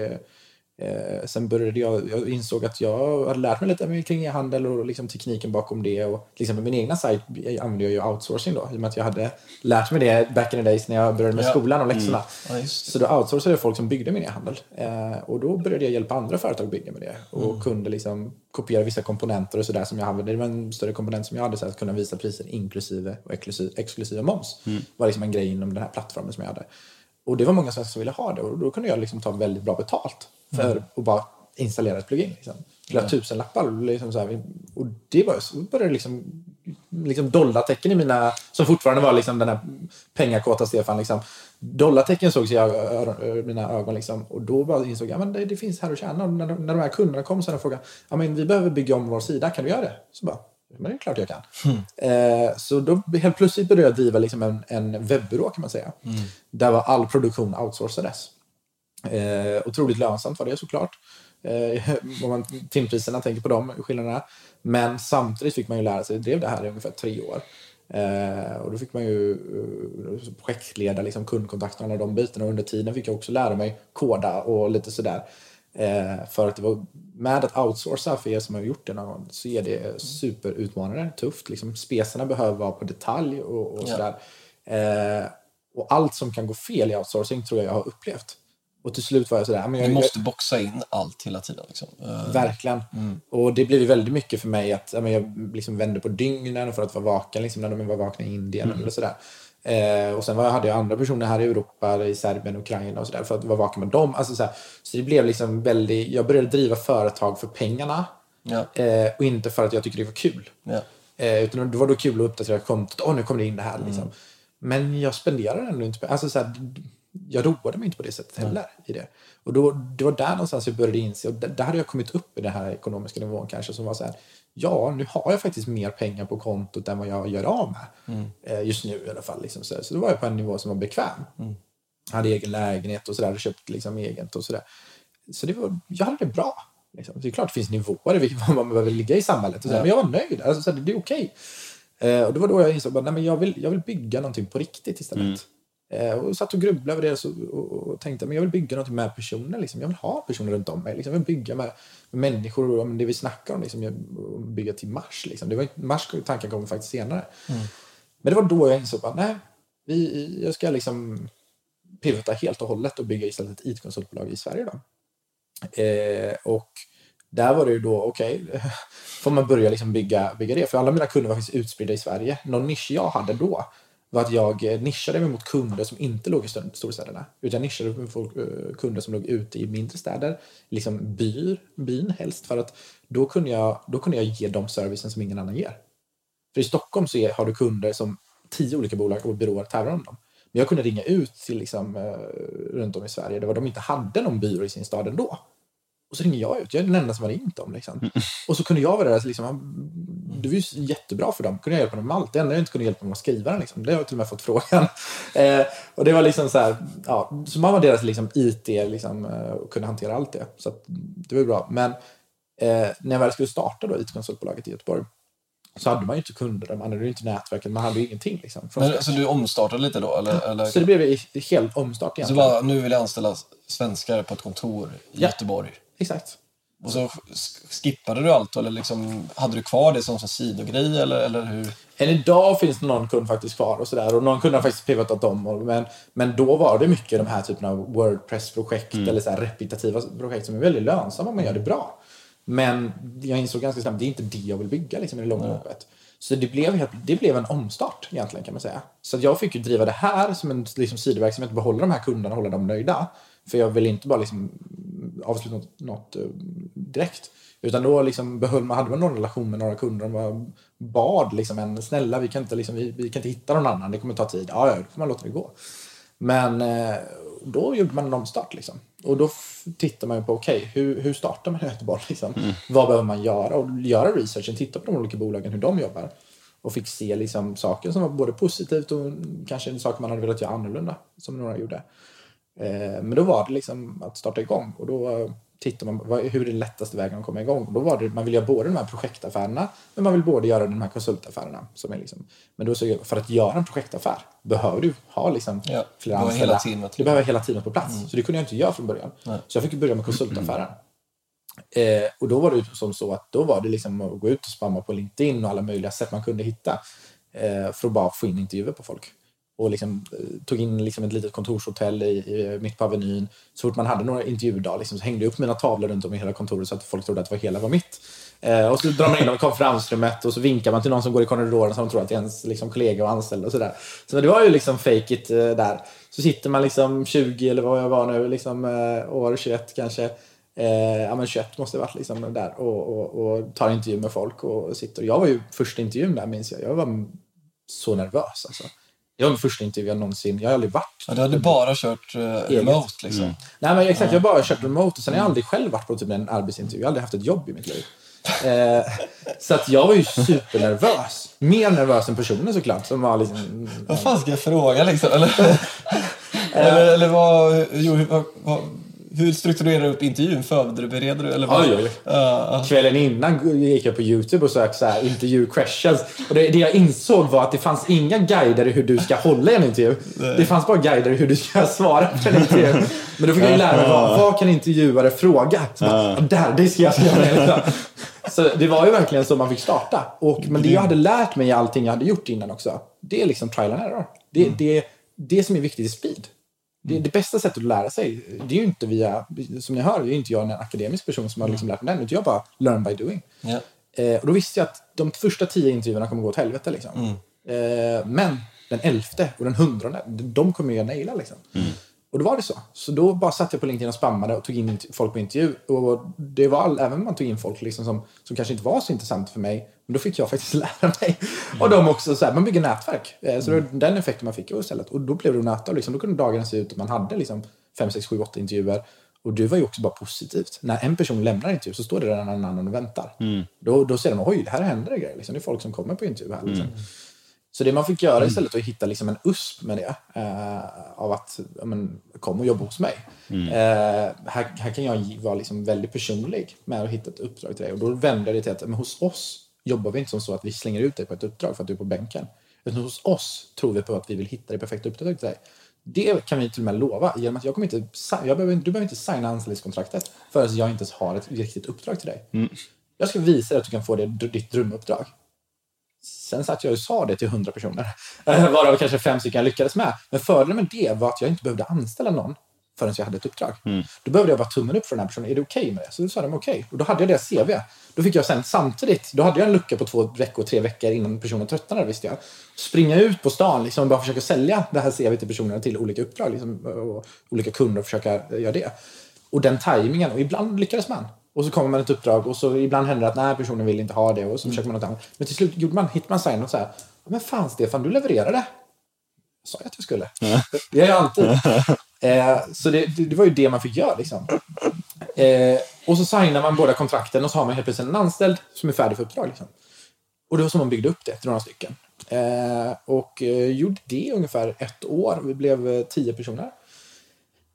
eh, sen började jag, jag insåg att jag hade lärt mig lite kring e-handel och liksom tekniken bakom det. Och liksom på min egna sajt använde jag ju outsourcing då, i och med att jag hade lärt mig det back in the days när jag började med ja. skolan och läxorna. Mm. Ja, så då outsourcade jag folk som byggde min e-handel. Eh, och då började jag hjälpa andra företag att bygga med det. Och mm. kunde liksom kopiera vissa komponenter och sådär som jag använde. Det var en större komponent som jag hade, så att kunna visa priser inklusive och exklusive, exklusive moms. Mm. var liksom en grej inom den här plattformen som jag hade. Och det var många som ville ha det och då kunde jag liksom ta väldigt bra betalt för mm. att bara installera ett plugin. Liksom. Flera mm. tusen lappar. Liksom så här. Och det var, så började liksom, liksom dollartecken i mina, som fortfarande var liksom den här pengakåta Stefan. Liksom. Dollartecken sågs i mina ögon. Liksom. Och då bara insåg jag att det, det finns här att tjäna. Och när, de, när de här kunderna kom så frågade ja, men vi behöver bygga om vår sida, kan du göra det? Så bara, men det är klart jag kan. Mm. Eh, så då helt plötsligt började jag driva liksom en, en webbyrå kan man säga. Mm. Där var all produktion outsourcades. Eh, otroligt lönsamt var det såklart. Eh, <laughs> om man timpriserna tänker på de skillnaderna. Men samtidigt fick man ju lära sig, jag drev det här i ungefär tre år. Eh, och då fick man ju uh, projektleda liksom, kundkontakten och alla de bitarna. Och under tiden fick jag också lära mig koda och lite sådär. Eh, för att det var med att outsourca för er som har gjort det någon gång så är det superutmanande, tufft. Liksom, specerna behöver vara på detalj och, och sådär. Eh, och allt som kan gå fel i outsourcing tror jag jag har upplevt. Och till slut var jag sådär... Men jag, du måste boxa in allt hela tiden. Liksom. Uh, verkligen. Mm. Och det blev väldigt mycket för mig att jag, jag liksom vände på dygnen för att vara vaken liksom, när de var vakna i Indien. Mm. Eller sådär. Eh, och sen var, hade jag andra personer här i Europa, i Serbien, Ukraina och sådär för att vara vaken med dem. Alltså, så, så det blev liksom väldigt... Jag började driva företag för pengarna ja. eh, och inte för att jag tyckte det var kul. Ja. Eh, utan det var då kul att uppdatera kontot. Åh, nu kom det in det här. Liksom. Mm. Men jag spenderade ändå inte... Alltså, så här, jag roade mig inte på det sättet heller. I det. Och då, det var där någonstans jag började inse, och där, där hade jag kommit upp i den här ekonomiska nivån kanske, som var så här, ja, nu har jag faktiskt mer pengar på kontot än vad jag gör av med. Mm. Eh, just nu i alla fall. Liksom, så, så då var jag på en nivå som var bekväm. Mm. Hade egen lägenhet och sådär, köpt liksom eget och sådär. Så det var, jag hade det bra. Liksom. Det är klart det finns nivåer i <laughs> vad man behöver ligga i samhället, och så, ja. men jag var nöjd. Alltså, så, det är okej. Eh, och det var då jag insåg att jag vill, jag vill bygga någonting på riktigt istället. Mm. Eh, och satt och grubblade över det så, och, och tänkte att jag vill bygga något med personer. Liksom. Jag vill ha personer runt om mig. Liksom. Jag vill bygga med, människor och det vi snackar om. Liksom. bygga till Mars. Liksom. Det var, Mars tanken kom faktiskt senare. Mm. Men det var då jag insåg att nej, vi, jag ska liksom pivota helt och hållet och bygga istället ett IT-konsultbolag i Sverige. Då. Eh, och där var det ju då, okej, okay, <laughs> får man börja liksom bygga, bygga det. För alla mina kunder var faktiskt utspridda i Sverige. Någon nisch jag hade då var att jag eh, nischade mig mot kunder som inte låg i storstäderna. Utan jag nischade mig mot eh, kunder som låg ute i mindre städer, liksom byr, byn helst. För att då kunde, jag, då kunde jag ge dem servicen som ingen annan ger. För i Stockholm så är, har du kunder som tio olika bolag och byråer tävlar om dem. Men jag kunde ringa ut till liksom, eh, runt om i Sverige där de inte hade någon byrå i sin stad ändå. Och så ringer jag ut. Jag är den enda som har ringt dem. Liksom. Mm. Och så kunde jag vara där. Liksom, det var ju jättebra för dem. Kunde jag hjälpa dem med allt. Det enda jag inte kunde hjälpa dem att skriva den. Liksom. Det har jag till och med fått frågan. <laughs> Eh, och det var liksom så här, ja, så man var deras liksom, IT liksom, eh, och kunde hantera allt det. Så det var bra. Men eh, när jag väl skulle starta då IT-konsultbolaget i Göteborg så hade man ju inte kunder, man hade ju inte nätverket, man hade ju ingenting. Liksom, Men, så du omstartade lite då? Eller, eller? Så det blev helt omstart egentligen. Så bara, nu vill jag anställa svenskar på ett kontor i ja. Göteborg? Exakt. Och så skippade du allt eller liksom, hade du kvar det som en sidogrej eller, eller hur? Än idag finns det någon kund faktiskt kvar och sådär och någon kund har faktiskt pivotat om. Men, men då var det mycket de här typen av Wordpress-projekt mm. eller så här repetitiva projekt som är väldigt lönsamma om man gör det bra. Men jag insåg ganska snabbt det är inte det jag vill bygga liksom, i det långa loppet. Så det blev, det blev en omstart egentligen kan man säga. Så jag fick ju driva det här som en liksom, sidoverksamhet, behålla de här kunderna och hålla dem nöjda. För jag vill inte bara liksom avsluta något, något eh, direkt. Utan då liksom behöll man, hade man någon relation med några kunder man bad liksom en snälla vi kan, inte, liksom, vi, vi, kan inte hitta någon annan, det kommer ta tid. Ja, ja, då får man låta det gå. Men eh, då gjorde man en omstart liksom. Och då tittar man på, okej, okay, hur, hur startar man Göteborg? Liksom? Mm. Vad behöver man göra? Och göra researchen, titta på de olika bolagen, hur de jobbar. Och fick se liksom saker som var både positivt och kanske saker man hade velat göra annorlunda, som några gjorde. Eh, men då var det liksom att starta igång och då tittar man vad, hur är det lättaste vägen att komma igång. Då var det, man vill göra både de här projektaffärerna men man vill både göra de här konsultaffärerna. Som är liksom, men då så, för att göra en projektaffär behöver du ha liksom Ja, flera du behöver anställda. hela teamet. Du behöver hela teamet på plats. Så det kunde jag inte göra från början. Så jag fick börja med konsultaffären. Eh, och då var det som så att då var det liksom att gå ut och spamma på LinkedIn och alla möjliga sätt man kunde hitta eh, för att bara få in intervjuer på folk. Och liksom, eh, tog in liksom ett litet kontorshotell i, i, mitt på Avenyn. Så fort man hade några intervjudag liksom, så hängde jag upp mina tavlor runt om i hela kontoret så att folk trodde att det var hela var mitt. Eh, och så drar man in dem i konferensrummet och så vinkar man till någon som går i korridoren som tror att det är ens liksom, kollega och anställd och sådär. Så det var ju liksom fake it eh, där. Så sitter man liksom 20 eller vad jag var nu, liksom, eh, år 21 kanske. Eh, ja men 21 måste det varit liksom där och, och, och tar intervju med folk och sitter. Jag var ju första intervjun där minns jag. Jag var så nervös alltså. Det var min första intervju jag någonsin, jag har aldrig varit Ja, du hade bara kört uh, remote liksom. Nej men exakt, jag har bara kört remote och sen har jag aldrig själv varit på typ en arbetsintervju. Jag har aldrig haft ett jobb i mitt liv. <laughs> Eh, så att jag var ju supernervös. Mer nervös än personen såklart. Som var liksom, Vad fan ska jag fråga liksom? Eller, <laughs> eller, eller vad, jo, vad, vad, hur strukturerar du upp intervjun? Förbereder du? Eller vad? Oj, oj. Ja, Kvällen innan gick jag på Youtube och sökte så här interview questions. Och det, det jag insåg var att det fanns inga guider i hur du ska hålla en intervju. Det fanns bara guider i hur du ska <laughs> svara på en intervju. Men då fick jag ju lära mig vad, vad kan intervjuare fråga? Så bara, "Ja, där, det ska jag skriva. <laughs> Så det var ju verkligen så man fick starta. Och, men det jag hade lärt mig i allting jag hade gjort innan också, det är liksom trial and error. Det, det, det som är viktigt i speed. Det, det bästa sättet att lära sig, det är ju inte via, som ni hör, det är inte jag en akademisk person som har liksom lärt mig den, utan jag bara learn by doing. Eh, och då visste jag att de första tio intervjuerna kommer gå åt helvete. Liksom. Eh, men den elfte och den hundrade, de kommer jag naila. Liksom. Och då var det så. Så då bara satt jag på LinkedIn och spammade och tog in folk på intervju. Och det var all, även man tog in folk liksom som, som kanske inte var så intressant för mig, men då fick jag faktiskt <laughs> lära mig. Och de också, så här, man bygger nätverk. Eh, så var den effekten man fick istället. Och då blev det och Liksom, då kunde dagarna se ut att man hade liksom, fem, sex, sju, åtta intervjuer. Och det var ju också bara positivt. När en person lämnar intervju så står det redan en annan och väntar. Då, då ser de, oj, här händer det grejer. Liksom. Det är folk som kommer på intervju här. Liksom. Så det man fick göra istället var att hitta liksom en USP med det. Eh, av att men, kom och jobba hos mig. Eh, här, här kan jag vara liksom väldigt personlig med att hitta ett uppdrag till dig. Och då vände det till att men hos oss jobbar vi inte som så att vi slänger ut dig på ett uppdrag för att du är på bänken. Utan hos oss tror vi på att vi vill hitta det perfekta uppdraget till dig. Det kan vi till och med lova genom att jag kommer inte, jag behöver, du behöver inte signa anställningskontraktet förrän jag inte ens har ett riktigt uppdrag till dig. Jag ska visa dig att du kan få det, ditt drömuppdrag. Sen satt jag och sa det till 100 personer, <laughs> eh, varav kanske fem stycken jag lyckades med. Men fördelen med det var att jag inte behövde anställa någon förrän jag hade ett uppdrag. Då behövde jag bara tummen upp för den här personen. Är det okej med det? Så då sa de okej. Och då hade jag det CV. Då fick jag sen samtidigt, då hade jag en lucka på två veckor, tre veckor innan personen tröttnade visste jag. Springa ut på stan liksom, och bara försöka sälja det här CV till personerna till olika uppdrag. Liksom, och olika kunder och försöka göra det. Och den tajmingen, och ibland lyckades man. Och så kommer man ett uppdrag och så ibland händer det att nej, personen vill inte ha det och så försöker man något annat. Men till slut gjorde man, hittade man sign och så här, men fan Stefan, du levererade. Sa jag att jag skulle? Det gör jag alltid. Eh, så det, det, var ju det man fick göra liksom. Eh, och så signar man båda kontrakten och så har man helt plötsligt en anställd som är färdig för uppdrag. Liksom. Och det var så man byggde upp det till några stycken. Eh, och eh, gjorde det ungefär ett år. Vi blev eh, tio personer.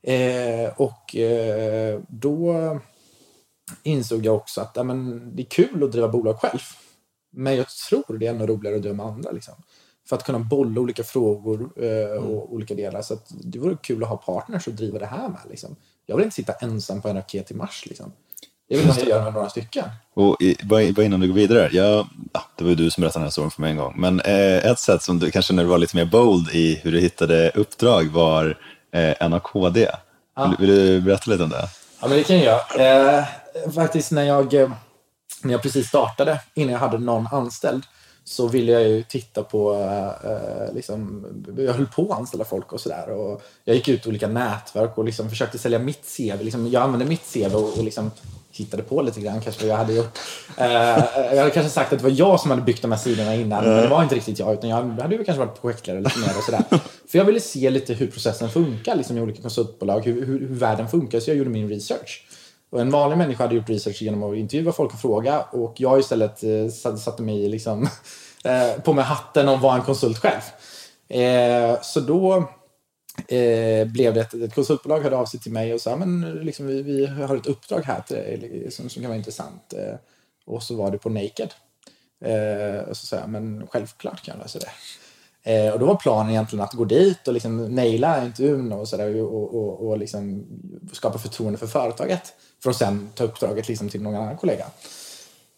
Eh, och då insåg jag också att ja, men, det är kul att driva bolag själv. Men jag tror det är ännu roligare att driva med andra. Liksom. För att kunna bolla olika frågor eh, och olika delar. Så att det vore kul att ha partners att driva det här med. Liksom. Jag vill inte sitta ensam på en raket till Mars. Liksom. Det vill jag göra med några stycken. Och i, bara, innan du går vidare, jag, ja, det var ju du som berättade den här storyn för mig en gång, men eh, ett sätt som du, kanske när du var lite mer bold i hur du hittade uppdrag var eh, NAKD. Vill, vill du berätta lite om det? Ja, men det kan jag. Eh, faktiskt när jag, eh, när jag precis startade, innan jag hade någon anställd, så ville jag ju titta på, eh, liksom, jag höll på att anställa folk och sådär. Jag gick ut i olika nätverk och liksom försökte sälja mitt CV. Liksom, jag använde mitt CV och, och liksom hittade på lite grann kanske vad jag hade gjort. Eh, jag hade kanske sagt att det var jag som hade byggt de här sidorna innan, men det var inte riktigt jag. Utan jag hade ju kanske varit projektledare lite mer och sådär. <laughs> För jag ville se lite hur processen funkar liksom, i olika konsultbolag, hur, hur, hur världen funkar. Så jag gjorde min research. Och en vanlig människa hade gjort research genom att intervjua folk och fråga och jag istället eh, satte mig liksom, <laughs> eh, på mig hatten och var en konsult själv. Eh, så då eh, blev det ett, ett konsultbolag hörde av sig till mig och sa men liksom, vi, vi har ett uppdrag här till, dig som, som kan vara intressant. Eh, och så var det på Naked. Eh, och så sa jag, men självklart kan jag lösa det. Eh, och då var planen egentligen att gå dit och liksom naila intervjun och, så där, och, och, och liksom skapa förtroende för företaget. För att sen ta uppdraget liksom till någon annan kollega.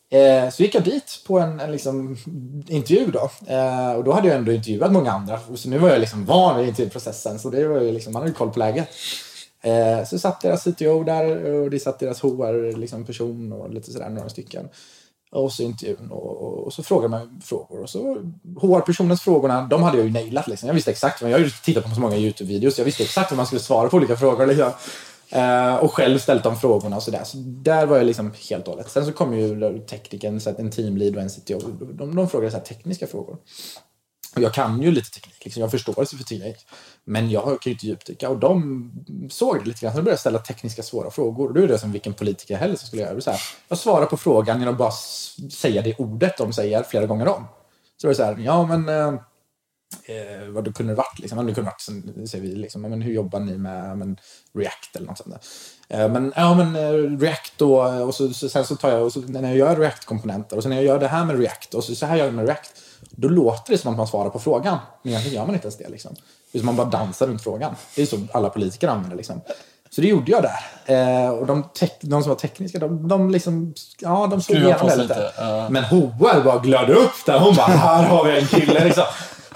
Eh, så gick jag dit på en, en liksom, intervju då. Eh, och då hade jag ändå intervjuat många andra. Så nu var jag liksom van vid intervjuprocessen. Så det var ju liksom, man hade ju koll på läget. Eh, så satt deras CTO där och det satt deras HR-person liksom, och lite sådär, några stycken. Och så intervjun och, och, och så frågade man frågor. Och så HR-personens frågorna, de hade jag ju nailat. Liksom. Jag visste exakt, jag har ju tittat på så många YouTube-videos, jag visste exakt hur man skulle svara på olika frågor. Liksom. Uh, och själv ställt de frågorna och sådär. Så där var jag liksom helt och hållet. Sen så kom ju tekniken, så en teamlead och en CTO. De, de frågade så tekniska frågor. Och jag kan ju lite teknik, liksom. jag förstår sig för teknik. Men jag kan ju inte djupdyka. Och de såg det lite grann. Så de började ställa tekniska svåra frågor. Och då är det som vilken politiker helst skulle göra. Så här, jag svarar på frågan genom att bara säga det ordet de säger flera gånger om. Så det var så här, ja men eh, eh, vad det kunde varit. Liksom. Det kunde varit, säger vi, liksom, men hur jobbar ni med men, React eller något sånt där. Eh, men, ja, men eh, React då, och så, så, sen så tar jag, och så, när jag gör React-komponenter och sen när jag gör det här med React och så, så här gör jag med React. Då låter det som att man svarar på frågan, men egentligen gör man inte ens det. Liksom. Som man bara dansar runt frågan. Det är så alla politiker använder. Liksom. Så det gjorde jag där. Eh, och de, de, som var tekniska, de, de, liksom, ja, de såg igenom det lite. Uh. Men HR bara glödde upp där. Hon bara, här har vi en kille. Liksom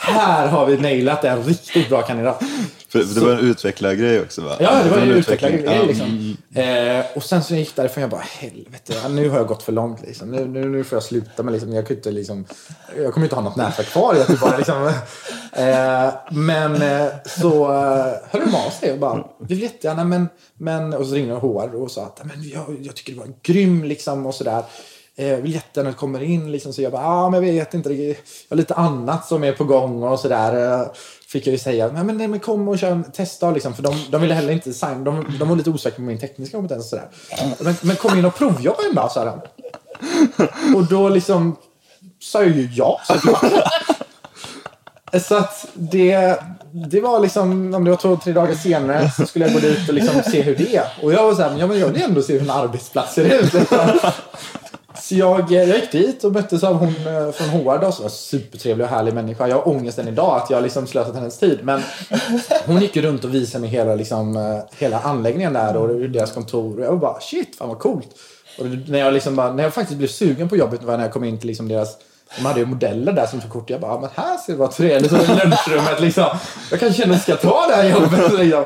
här har vi nailat en riktigt bra kandidat. För det var en utvecklargrej också va? Ja, det var en utvecklargrej. Liksom. Eh, och sen så gick därifrån jag bara, helvete, nu har jag gått för långt. Liksom. Nu, nu, nu får jag sluta. Men liksom, jag, kan inte, liksom, jag kommer inte ha något nätverk kvar. Jag bara, liksom, <laughs> eh, men eh, så eh, hörde de av sig och bara, vi vill jättegärna, men, men... Och så ringde HR och sa att men jag, jag tycker det var grym liksom och sådär eh, vill jättegärna in. Liksom, så jag bara, ah, men jag vet inte, jag har lite annat som är på gång och sådär. Eh, fick jag ju säga, men, men, men kom och kör, testa liksom. För de, de ville heller inte signa, de, de var lite osäkra på min tekniska kompetens och sådär. Men, men kom in och provjobba en dag, sa de. Och då liksom sa jag ju ja. <laughs> Så att det, det var liksom, om det var två, tre dagar senare så skulle jag gå dit och liksom se hur det är. Och jag var såhär, här, men jag vill ändå se hur en arbetsplats ser ut. Så jag, eh, jag gick dit och möttes av hon eh, från HR då, som var supertrevlig och härlig människa. Jag har ångest än idag att jag liksom slösat hennes tid. Men hon gick ju runt och visade mig hela, liksom, eh, hela anläggningen där och deras kontor. Och jag var bara shit, fan vad coolt. Och när jag, liksom bara, när jag faktiskt blev sugen på jobbet var när jag kom in till liksom deras de hade ju modeller där som tog kort. Jag bara, men här ser det vara trevligt. Och lunchrummet liksom. Jag kanske känner att jag ska ta det här jobbet. Liksom.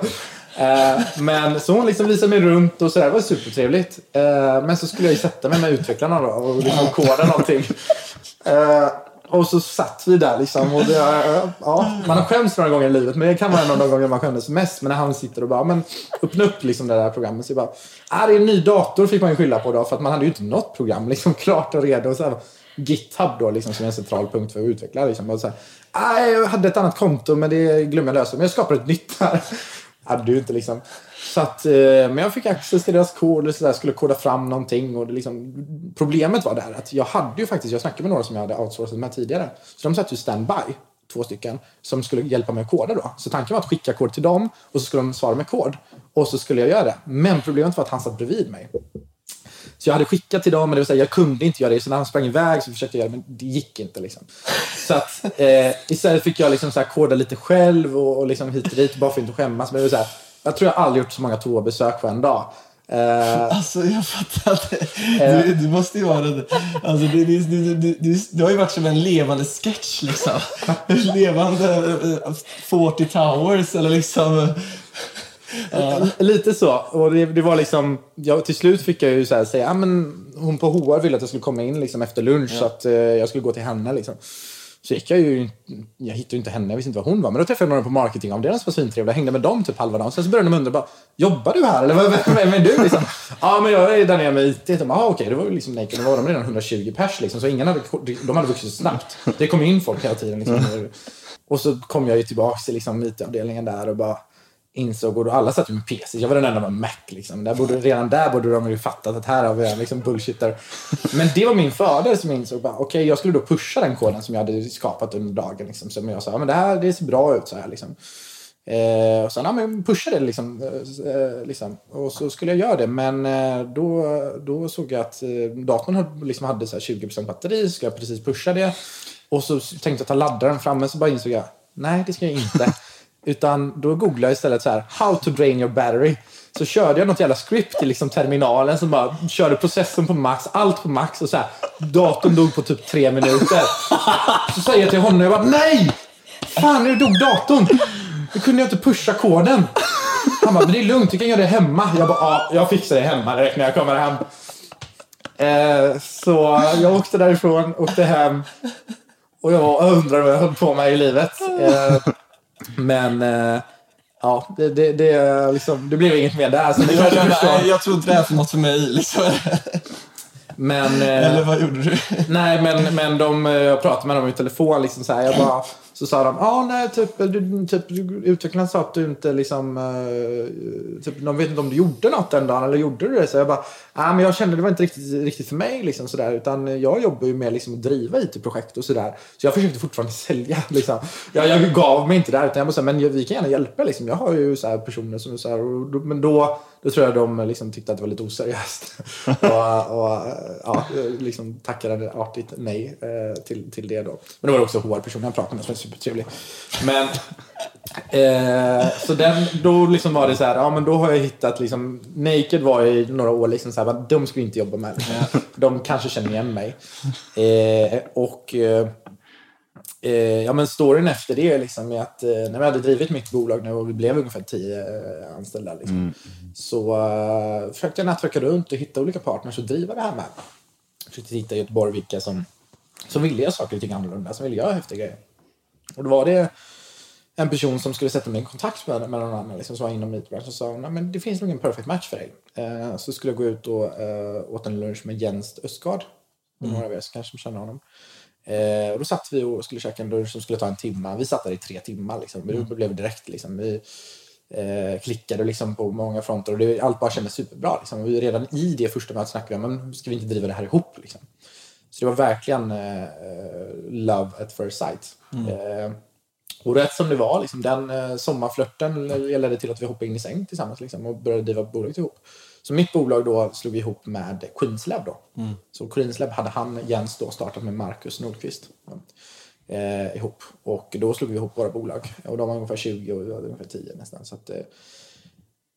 Eh, men så hon liksom visade mig runt och sådär. Det var supertrevligt. Eh, men så skulle jag ju sätta mig med utvecklarna då och liksom koda någonting. Eh, och så satt vi där liksom. Och det, ja, man har skämts några gånger i livet, men det kan vara en av de gånger man skämdes mest. Men när han sitter och bara, men öppna upp liksom det där programmet. Så jag bara, ah, det är en ny dator fick man ju skylla på då, för att man hade ju inte något program liksom <laughs> klart och redo. Och så här, GitHub då, liksom, som är en central punkt för att utveckla. Liksom. Och så här, ah, jag hade ett annat konto, men det glömde jag lösa. Men jag skapar ett nytt här hade du inte liksom. Så att, eh, men jag fick access till deras kod och så där, skulle koda fram någonting. Och det liksom, problemet var där att jag hade ju faktiskt, jag snackade med några som jag hade outsourcat med tidigare. Så de satt ju standby, två stycken, som skulle hjälpa mig att koda då. Så tanken var att skicka kod till dem och så skulle de svara med kod. Och så skulle jag göra det. Men problemet var att han satt bredvid mig. Så jag hade skickat till dem, men det vill säga, jag kunde inte göra det. Så när han sprang iväg så försökte jag göra det, men det gick inte. Liksom. Så att, eh, istället fick jag liksom så här, koda lite själv och, och liksom hit och dit, bara för att inte skämmas. Men det så här, jag tror jag aldrig gjort så många toabesök på en dag. Uh, alltså jag fattar inte. Du, du måste ju vara det. Alltså, du, du, du, har ju varit som en levande sketch liksom. <laughs> levande uh, 40 towers eller liksom Lite så. Och det, det, var liksom, jag, till slut fick jag ju så säga, ah, men hon på HR ville att jag skulle komma in liksom efter lunch ja. så att uh, jag skulle gå till henne. Liksom. Så gick jag ju, jag hittade ju inte henne, jag visste inte var hon var. Men då träffade jag några på marketingavdelningen som var svintrevliga. Jag hängde med dem typ halva dagen. Sen så började de undra, bara, jobbar du här? Eller vem, är du? Liksom. <laughs> Ja, men jag är där nere med IT. De bara, ah, okej, okay. det var liksom naked. Då var de redan 120 pers liksom. Så ingen hade, de hade vuxit snabbt. Det kom in folk hela tiden. Liksom. Mm. Och så kom jag ju tillbaka till liksom, IT-avdelningen där och bara insåg, och alla satt ju med PC, jag var den enda med Mac. Liksom. Där borde, redan där borde de ju fattat att här har vi en liksom, bullshitter. Men det var min fördel som jag insåg, okej okay, jag skulle då pusha den koden som jag hade skapat under dagen. Liksom, som jag sa, men det här det ser bra ut så här. Liksom. Eh, och sen ja, men pushade det liksom, eh, liksom. Och så skulle jag göra det. Men eh, då, då såg jag att eh, datorn hade, liksom hade så här 20% batteri. Så skulle jag precis pusha det. Och så tänkte jag ta laddaren framme. Så bara insåg jag, nej det ska jag inte. Utan då googlade jag istället så här, how to drain your battery. Så körde jag något jävla script i liksom terminalen som bara körde processen på max, allt på max och så här. Datorn dog på typ tre minuter. Så säger jag till honom, jag bara nej! Fan, nu dog datorn! Nu kunde jag inte pusha koden. Han bara, men det är lugnt, du kan göra det hemma. Jag bara, ja, jag fixar det hemma direkt när jag kommer hem. Eh, så jag åkte därifrån, åkte hem. Och jag undrade vad jag höll på med i livet. Eh, men eh, ja, det, det, det, liksom, det blev inget mer där. Så förstår. Nej, jag tror inte det är för något för mig. Liksom. Men, eh, Eller vad gjorde du? nej, men, men de, eh, jag pratade med dem i telefon. Liksom så, här, jag bara, så sa de, ja ah, nej, typ, du, typ utvecklaren sa att du inte liksom, eh, typ, de vet inte om du gjorde något den dagen eller gjorde du det? Så jag bara, ah, men jag kände det var inte riktigt, riktigt för mig liksom sådär, utan jag jobbar ju med liksom, att driva IT-projekt och sådär. Så jag försökte fortfarande <laughs> sälja liksom. Jag, jag gav mig inte där, utan jag bara, så här, men vi kan gärna hjälpa liksom. Jag har ju så här, personer som så här, och, men då, då tror jag de liksom, tyckte att det var lite oseriöst. <laughs> och, och ja, liksom tackade artigt nej eh, till, till det då. Men då var det också HR-personen jag pratade med supertrevlig. Men Eh, så den, då liksom var det så här, ja men då har jag hittat liksom, Naked var i några år liksom så här, de skulle inte jobba med. De kanske känner igen mig. Eh, och eh, eh, ja men storyn efter det är liksom att eh, när vi hade drivit mitt bolag nu och vi blev ungefär tio eh, anställda liksom, så eh, försökte jag nätverka runt och hitta olika partners att driva det här med. Försökte hitta i Göteborg vilka som, som ville göra saker och ting annorlunda, som ville göra häftiga grejer. Och då var det en person som skulle sätta mig i kontakt med, med någon annan liksom, som var inom IT-branschen och sa Nej, men det finns nog en perfect match för dig. Eh, så skulle jag gå ut och eh, åt en lunch med Jens Östgard. Mm. Några av er som kanske känner honom. Eh, och då satt vi och skulle käka en lunch som skulle ta en timme. Vi satt där i tre timmar. Liksom. Mm. Det blev direkt. Liksom. Vi eh, klickade liksom, på många fronter och det, allt bara kändes superbra. Liksom. Och vi, redan i det första mötet snackade vi om ska vi inte driva det här ihop. Liksom. Så det var verkligen eh, eh, love at first sight. Eh, och rätt som det var, liksom, den eh, sommarflörten ledde till att vi hoppade in i säng tillsammans liksom, och började driva bolaget ihop. Så mitt bolag då slog vi ihop med Queenslab då. Så Queenslab hade han, Jens, då startat med Marcus Nordqvist. Eh, ihop. Och då slog vi ihop våra bolag. Och de var ungefär 20 och vi var ungefär 10 nästan. Så att, eh,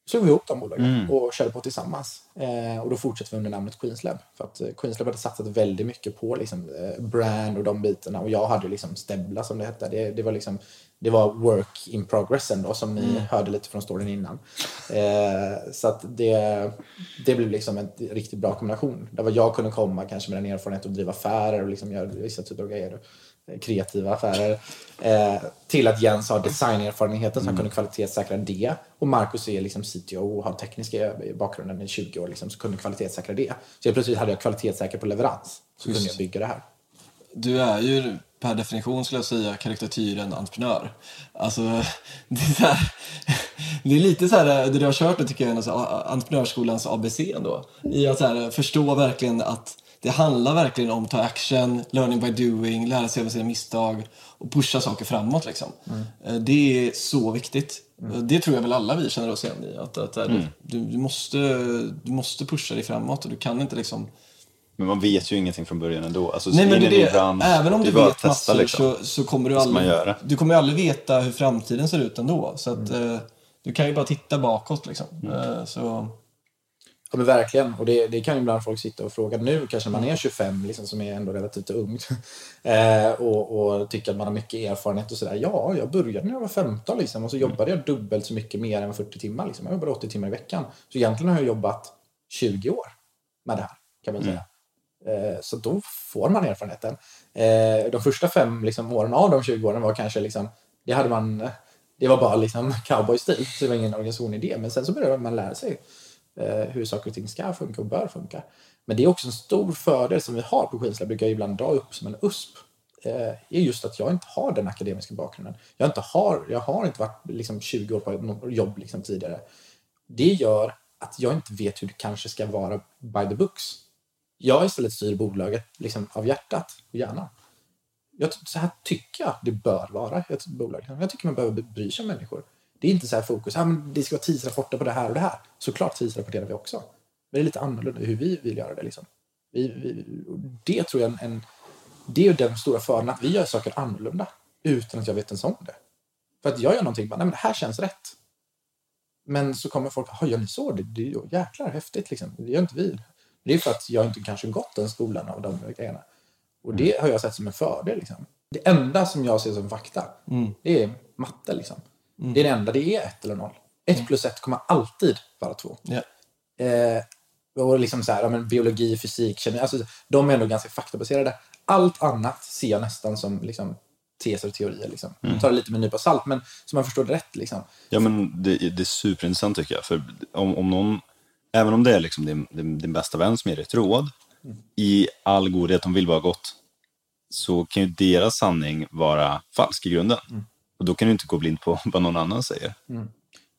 slog vi ihop de bolagen och körde på tillsammans. Eh, och då fortsatte vi under namnet Queenslab. För att eh, Queenslab hade satsat väldigt mycket på liksom, eh, brand och de bitarna. Och jag hade liksom Stebla som det hette. Det, det, var, liksom, det var work in progress ändå, som ni hörde lite från storyn innan. Eh, så att det, det blev liksom en riktigt bra kombination. Där var jag kunde komma kanske med den erfarenheten att driva affärer och liksom göra vissa typer av grejer kreativa affärer. Eh, till att Jens har designerfarenheten så han kunde kvalitetssäkra det. Och Marcus är liksom CTO och har tekniska bakgrunden i 20 år liksom, så kunde kvalitetssäkra det. Så jag plötsligt hade jag kvalitetssäker på leverans. Så kunde jag bygga det här. Du är ju per definition skulle jag säga karikatyren entreprenör. Alltså, <laughs> det är, här, det är lite så här, det du har kört nu tycker jag är så här, entreprenörsskolans ABC ändå. I att så här, förstå verkligen att det handlar verkligen om ta action, learning by doing, lära sig av sina misstag och pusha saker framåt. Liksom. Eh, Det är så viktigt. Eh, Det tror jag väl alla vi känner oss igen i. Att, att, att du, du, måste, du måste pusha dig framåt och du kan inte liksom Men man vet ju ingenting från början ändå. Alltså, Nej, men det det. bransch, Även om du vet massor liksom. så, så kommer du aldrig... Du kommer aldrig veta hur framtiden ser ut ändå. Så att, Mm. eh, du kan ju bara titta bakåt liksom. Eh, så, Ja men verkligen. Och det, det kan ju ibland folk sitta och fråga nu, kanske när man är 25, liksom, som är ändå relativt ung. <laughs> eh, och, och tycker att man har mycket erfarenhet och sådär. Ja, jag började när jag var 15 liksom, och så jobbade jag dubbelt så mycket mer än 40 timmar. Liksom. Jag jobbade 80 timmar i veckan. Så egentligen har jag jobbat 20 år med det här, kan man säga. Eh, så då får man erfarenheten. Eh, de första fem liksom, åren av de 20 åren var kanske liksom, det hade man, det var bara liksom <laughs> cowboy-stil. Så det var ingen organisation i det. Men sen så började man lära sig Eh, hur saker och ting ska funka och bör funka. Men det är också en stor fördel som vi har på Skidslab, brukar jag ibland dra upp som en USP. Eh, är just att jag inte har den akademiska bakgrunden. Jag, inte har, jag har inte varit liksom, 20 år på något jobb liksom, tidigare. Det gör att jag inte vet hur det kanske ska vara by the books. Jag istället styr bolaget liksom, av hjärtat och hjärnan. Jag, så här tycker jag det bör vara i ett bolag. Jag tycker man behöver bry sig om människor. Det är inte så här fokus, ah, men det ska vara tidsrapporter på det här och det här. Såklart tidsrapporterar vi också. Men det är lite annorlunda hur vi vill göra det. Liksom. Vi, vi, det tror jag en, det är den stora fördelen, att vi gör saker annorlunda utan att jag vet ens om det. För att jag gör någonting, bara, nej men det här känns rätt. Men så kommer folk, har gör ni så? Det, det är ju jäklar häftigt liksom. Det gör inte vi. Det är för att jag inte kanske gått den skolan av de grejerna. Och det har jag sett som en fördel. Liksom. Det enda som jag ser som fakta, det är matte. Liksom. Det är det enda, det är ett eller noll. Ett plus ett kommer alltid vara två. Ja. Eh, och liksom så här, ja, men biologi, fysik, kemi, alltså, de är ändå ganska faktabaserade. Allt annat ser jag nästan som liksom, teser och teorier. Liksom. Jag tar det lite med en nypa salt, men så man förstår det rätt. Liksom. Ja, men det, det är superintressant tycker jag. För om, om någon, även om det är liksom din, din, din bästa vän som ger dig ett råd, i all godhet, de vill bara gott, så kan ju deras sanning vara falsk i grunden. Och då kan du inte gå blind på vad någon annan säger.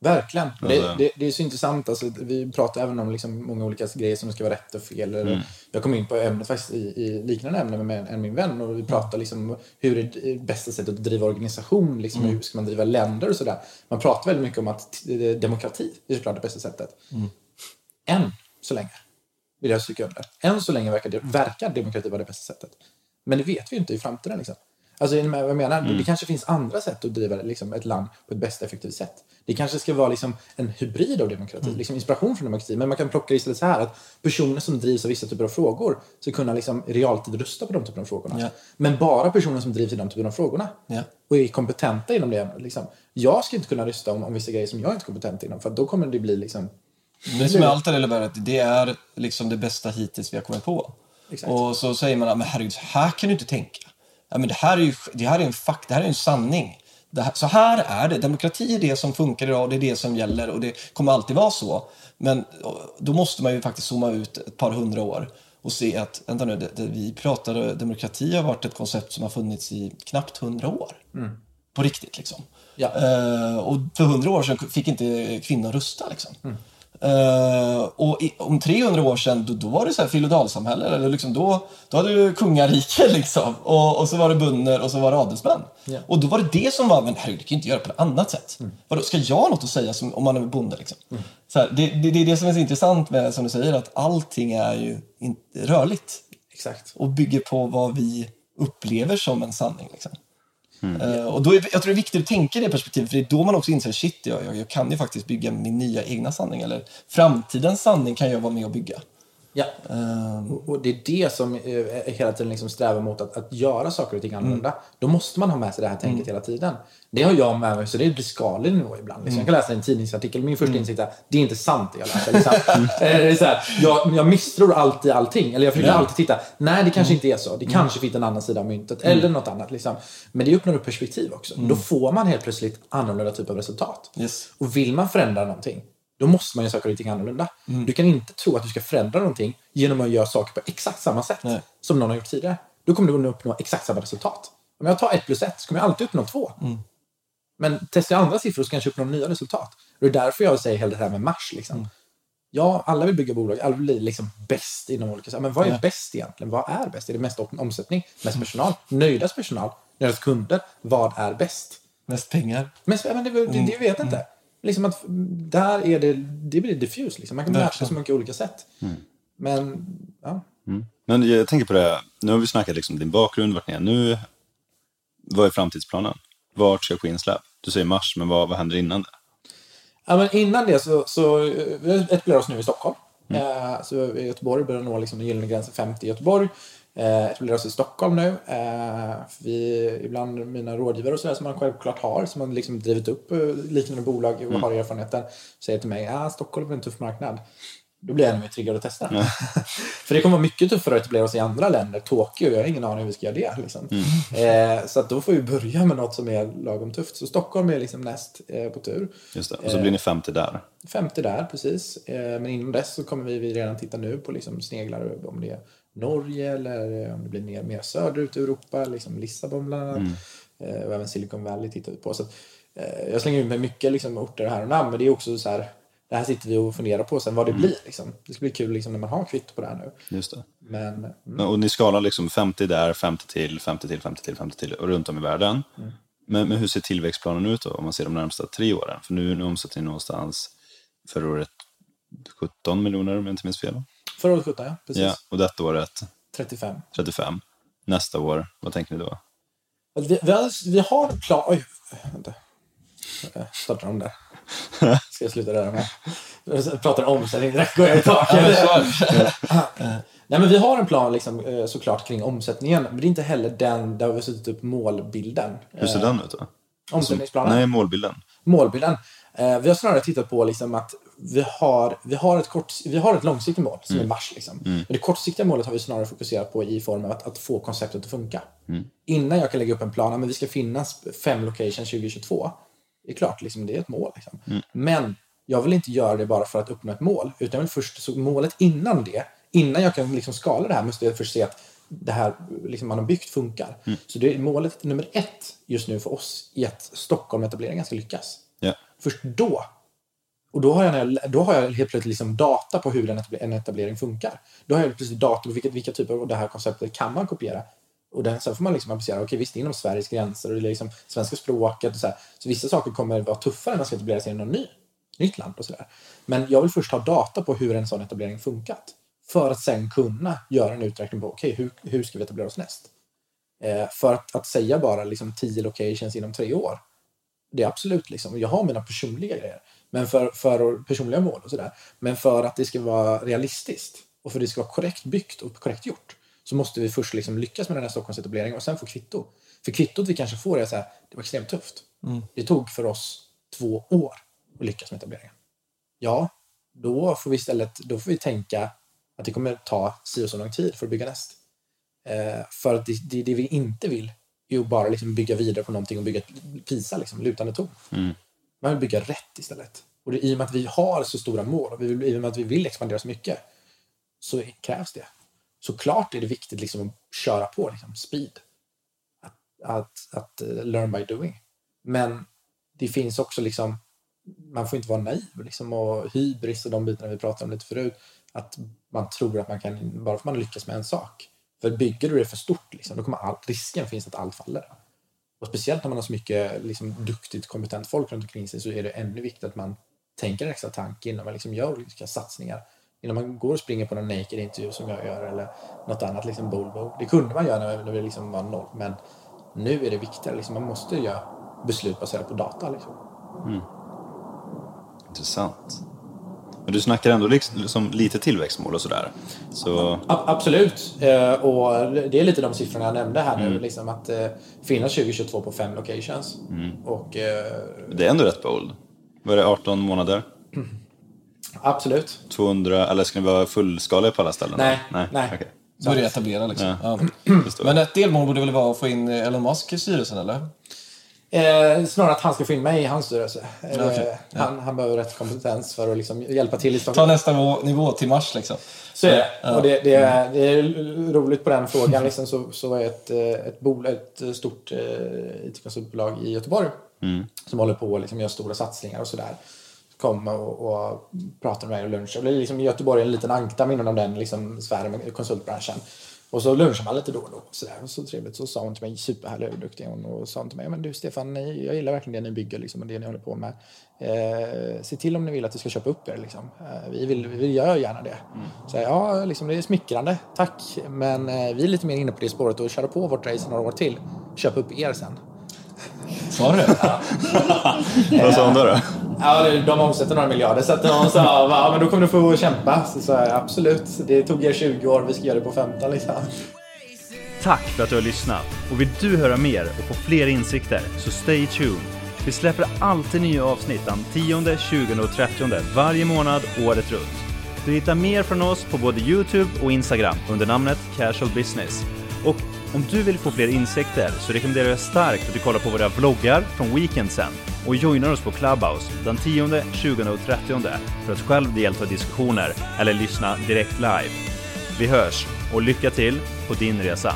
Verkligen. Alltså- Det, det, det är så intressant. Alltså, vi pratar även om liksom många olika grejer som ska vara rätt och fel. Eller, Jag kom in på ämnet faktiskt i, i liknande ämne med en, min vän och vi pratade liksom hur är det bästa sättet att driva organisation, liksom, hur ska man driva länder och sådär. Man pratar väldigt mycket om att t- demokrati är såklart det bästa sättet. Än så länge, vill jag stryka under. Än så länge verkar, det, verkar demokrati vara det bästa sättet. Men det vet vi inte i framtiden. Liksom. Alltså, är ni med vad jag menar? Det kanske finns andra sätt att driva liksom, ett land på ett bästa effektivt sätt. Det kanske ska vara liksom, en hybrid av demokrati, liksom inspiration från demokrati. Men man kan plocka istället så här att personer som drivs av vissa typer av frågor ska kunna liksom, i realtid rösta på de typerna av frågorna. Ja. Men bara personer som drivs i de typerna av frågorna Ja. och är kompetenta inom det. Liksom. Jag ska inte kunna rösta om, om vissa grejer som jag inte är kompetent inom för att då kommer det bli liksom, det som är allt det är att det är liksom det bästa hittills vi har kommit på. Exakt. Och så säger man, men herregud, så här kan du inte tänka. Ja, men det här är ju det här är en fakt, det här är en sanning. Här, så här är det. Demokrati är det som funkar idag det är det som gäller och det kommer alltid vara så. Men då måste man ju faktiskt zooma ut ett par hundra år och se att, vänta nu, det, det, vi pratar, demokrati har varit ett koncept som har funnits i knappt hundra år. På riktigt liksom. Ja. Eh, och för hundra år sedan fick inte kvinnor rösta. Liksom. Eh, och i, om 300 år sedan, då, då var det så här feodalsamhälle. Eller liksom då, då hade du kungarike <laughs> liksom. Och, och så var det bönder och så var det adelsmän. Ja. Och då var det det som var, men herregud, du kan ju inte göra på ett annat sätt. Vadå, ska jag ha något att säga som, om man är bonde? Liksom? Så här, det, det, det är det som är så intressant med, som du säger, att allting är ju inte rörligt. exakt. Och bygger på vad vi upplever som en sanning. Liksom. Mm. Eh, och då är, jag tror det är viktigt att tänka i det perspektivet, för det är då man också inser shit, jag, jag, jag kan ju faktiskt bygga min nya egna sanning. Eller framtidens sanning kan jag vara med och bygga. Ja. Ehm, Och- det är det som eh, hela tiden liksom strävar mot att, att göra saker och ting annorlunda. Då måste man ha med sig det här tänket hela tiden. Det har jag med mig, så det blir skadlig nivå ibland. Liksom. Jag kan läsa en tidningsartikel, min första insikt är det är inte sant det jag läser. Liksom. <laughs> Eh, det är så här, jag, jag misstror alltid allting. Eller jag försöker alltid titta, nej det kanske inte är så. Det kanske finns en annan sida av myntet. Eller något annat. Liksom. Men det öppnar upp perspektiv också. Då får man helt plötsligt annorlunda typ av resultat. Yes. Och vill man förändra någonting, då måste man göra saker och ting annorlunda. Du kan inte tro att du ska förändra någonting genom att göra saker på exakt samma sätt Nej. som någon har gjort tidigare. Då kommer du att uppnå exakt samma resultat. Om jag tar ett plus ett så kommer jag alltid uppnå två. Men testar jag andra siffror så kanske jag uppnår nya resultat. Och det är därför jag säger hela det här med mars. Liksom. Ja, alla vill bygga bolag, alla vill bli liksom bäst inom olika saker. Men vad är Ja. bäst egentligen? Vad är bäst? Är det mest om- omsättning? Mest personal? Nöjdast personal? Nöjdast kunder? Vad är bäst? mest pengar. Men, så- men det, det, det vet jag inte. Liksom att där är det, det blir diffus. Liksom. Man kan på Verkligen. så många olika sätt. Men, ja. Men jag tänker på det, nu har vi snackat liksom din bakgrund, vart ni är nu. Vad är framtidsplanen? Vart ska Skinsläp? Du säger mars, men vad, vad händer innan det? Ja, men innan det så, så vi etablerar oss nu i Stockholm. Eh, så i Göteborg börjar nå liksom den gyllene gränsen 50 i Göteborg. Eh, etablerar oss i Stockholm nu. Eh, vi, ibland mina rådgivare och sådär som man självklart har, som har liksom drivit upp eh, liknande bolag och har erfarenheten, säger till mig att Stockholm är en tuff marknad. Då blir jag ännu mer triggad att testa. <laughs> För det kommer vara mycket tuffare att etablera oss i andra länder. Tokyo, jag har ingen aning hur vi ska göra det. Liksom. Eh, så att då får vi börja med något som är lagom tufft. Så Stockholm är liksom näst eh, på tur. Just det. Och så blir ni 50 där. 50 där, precis. Eh, Men innan dess så kommer vi, vi redan titta nu på liksom sneglar om det Norge eller eh, om det blir mer, mer söderut i Europa, liksom Lissabon bland annat. Eh, Och även Silicon Valley tittar vi på. Så att, eh, jag slänger ut med mycket liksom, orter här och namn, men det är också så här, det här sitter vi och funderar på sen vad det blir. Liksom. Det ska bli kul liksom, när man har kvitto på det här nu. Just det. Men mm, Och ni skalar liksom 50 där, 50 till, 50 till, 50 till, 50 till och runt om i världen. Men, men hur ser tillväxtplanen ut då, om man ser de närmsta tre åren? För nu, nu omsätter ni någonstans förra året 17 miljoner om jag inte minns fel. Förra året 17, ja. Precis. Ja, och detta året 35. 35. Nästa år, vad tänker ni då? Vi, vi, har, vi har en plan... Oj, vänta. Jag startar om där. <laughs> Ska jag sluta röra mig? Jag pratar om omsättning, direkt går jag i taket. <laughs> Nej, men vi har en plan liksom, eh, såklart kring omsättningen, men det är inte heller den där vi har suttit upp målbilden. Hur ser den ut då? Omsättningsplanen? Nej, målbilden. målbilden. Eh, vi har snarare tittat på liksom att vi har, vi, har ett kort, vi har ett långsiktigt mål som är mars. Liksom. Men det kortsiktiga målet har vi snarare fokuserat på i form av att, att få konceptet att funka. Innan jag kan lägga upp en plan, men vi ska finnas fem locations 2022. Det är klart, liksom, det är ett mål. Liksom. Men jag vill inte göra det bara för att uppnå ett mål. Utan jag vill först, så målet innan det, innan jag kan liksom skala det här, måste jag först se att det här liksom, man har byggt funkar. Så det är målet nummer ett just nu för oss i att Stockholm-etableringen ska lyckas. Ja. Först då. Och då har jag, då har jag helt plötsligt liksom data på hur en etablering, en etablering funkar. Då har jag plötsligt data på vilka, vilka typer av det här konceptet kan man kopiera. Och den, sen får man liksom applicera, okej visst inom Sveriges gränser och det är liksom svenska språket och så här. Så vissa saker kommer vara tuffare när man ska etablera sig i något ny, nytt land och sådär. Men jag vill först ha data på hur en sån etablering funkat. För att sen kunna göra en uträkning på, okej hur, hur ska vi etablera oss näst? Eh, för att, att säga bara liksom 10 locations inom tre år, det är absolut liksom, jag har mina personliga grejer. Men för, för personliga mål och sådär. Men för att det ska vara realistiskt och för att det ska vara korrekt byggt och korrekt gjort så måste vi först liksom lyckas med den här Stockholmsetableringen och sen få kvitto. För kvittot vi kanske får är så här, det var extremt tufft. Det tog för oss två år att lyckas med etableringen. Ja, då får vi istället då får vi tänka att det kommer ta si och så lång tid för att bygga näst. Eh, för att det, det, det vi inte vill ju bara liksom bygga vidare på någonting och bygga PISA, liksom, lutande torn. Man vill bygga rätt istället. Och det, i och med att vi har så stora mål och vi, vill- i och med att vi vill expandera så mycket så krävs det. Såklart är det viktigt liksom, att köra på liksom, speed. Att, att, att eh, learn by doing. Men det finns också liksom, man får inte vara naiv liksom, och hybris och de bitarna vi pratade om lite förut. Att man tror att man kan, bara för att man lyckas med en sak. För bygger du det för stort, liksom, då kommer all, risken finns att allt faller. Och speciellt när man har så mycket liksom, duktigt, kompetent folk runt omkring sig så är det ännu viktigare att man tänker en extra tanke innan man liksom gör olika satsningar. Innan man går och springer på någon naked intervju som jag gör eller något annat, liksom Volvo. Det kunde man göra när, när vi liksom var noll, men nu är det viktigare. Liksom, man måste göra beslut baserat på data. Liksom. Mm. Intressant. Men du snackar ändå liksom, som lite tillväxtmål och sådär. Så absolut. Eh, och det är lite de siffrorna jag nämnde här nu. Liksom att eh, finnas 2022 på fem locations. Och eh, det är ändå rätt bold. Vad är det, 18 månader? <clears throat> absolut. 200, eller ska ni vara fullskaliga på alla ställen? Nej, Nej. nej. okej. Börja etablera liksom. Ja. Ja. <clears throat> Men ett delmål borde väl vara att få in Elon Musk i styrelsen, eller? Eh, snarare att han ska få in mig i hans styrelse. Eh, Okej, han, han behöver rätt kompetens för att liksom hjälpa till i Ta nästa nivå, till mars liksom. Så är det. Och det, det, är, det är roligt på den frågan. Liksom, så, så är ett, eh, ett, bol, ett stort eh, IT-konsultbolag i Göteborg som håller på att liksom, göra stora satsningar och sådär. Kom och, och pratade med mig och lunch. Och det är liksom, Göteborg är en liten ankdamm inom den liksom, sfären konsultbranschen. Och så lunchar man lite då och då. Så, där. Och så trevligt. Så sa hon till mig, superhärlig och duktig hon. Och sa hon till mig, men du Stefan, ni, jag gillar verkligen det ni bygger liksom, och det ni håller på med. Eh, se till om ni vill att vi ska köpa upp er. Liksom. Eh, vi, vill, vi gör gärna det. Så jag, ja, liksom, det är smickrande, tack. Men eh, vi är lite mer inne på det spåret och köra på vårt race några år till. Köpa upp er sen. Sa du det? Vad sa hon då? Ja, de omsätter några miljarder. Så att de sa, ja, men då kommer du få kämpa. Så sa jag, absolut. Det tog er 20 år, vi ska göra det på 15 liksom. Tack för att du har lyssnat! Och vill du höra mer och få fler insikter så stay tuned! Vi släpper alltid nya avsnitt den 10, 20 och 30 varje månad året runt. Du hittar mer från oss på både Youtube och Instagram under namnet Casual Business. Och om du vill få fler insikter så rekommenderar jag starkt att du kollar på våra vloggar från weekendsen och joinar oss på Clubhouse den 10, 20 och 30 för att själv delta i diskussioner eller lyssna direkt live. Vi hörs och lycka till på din resa!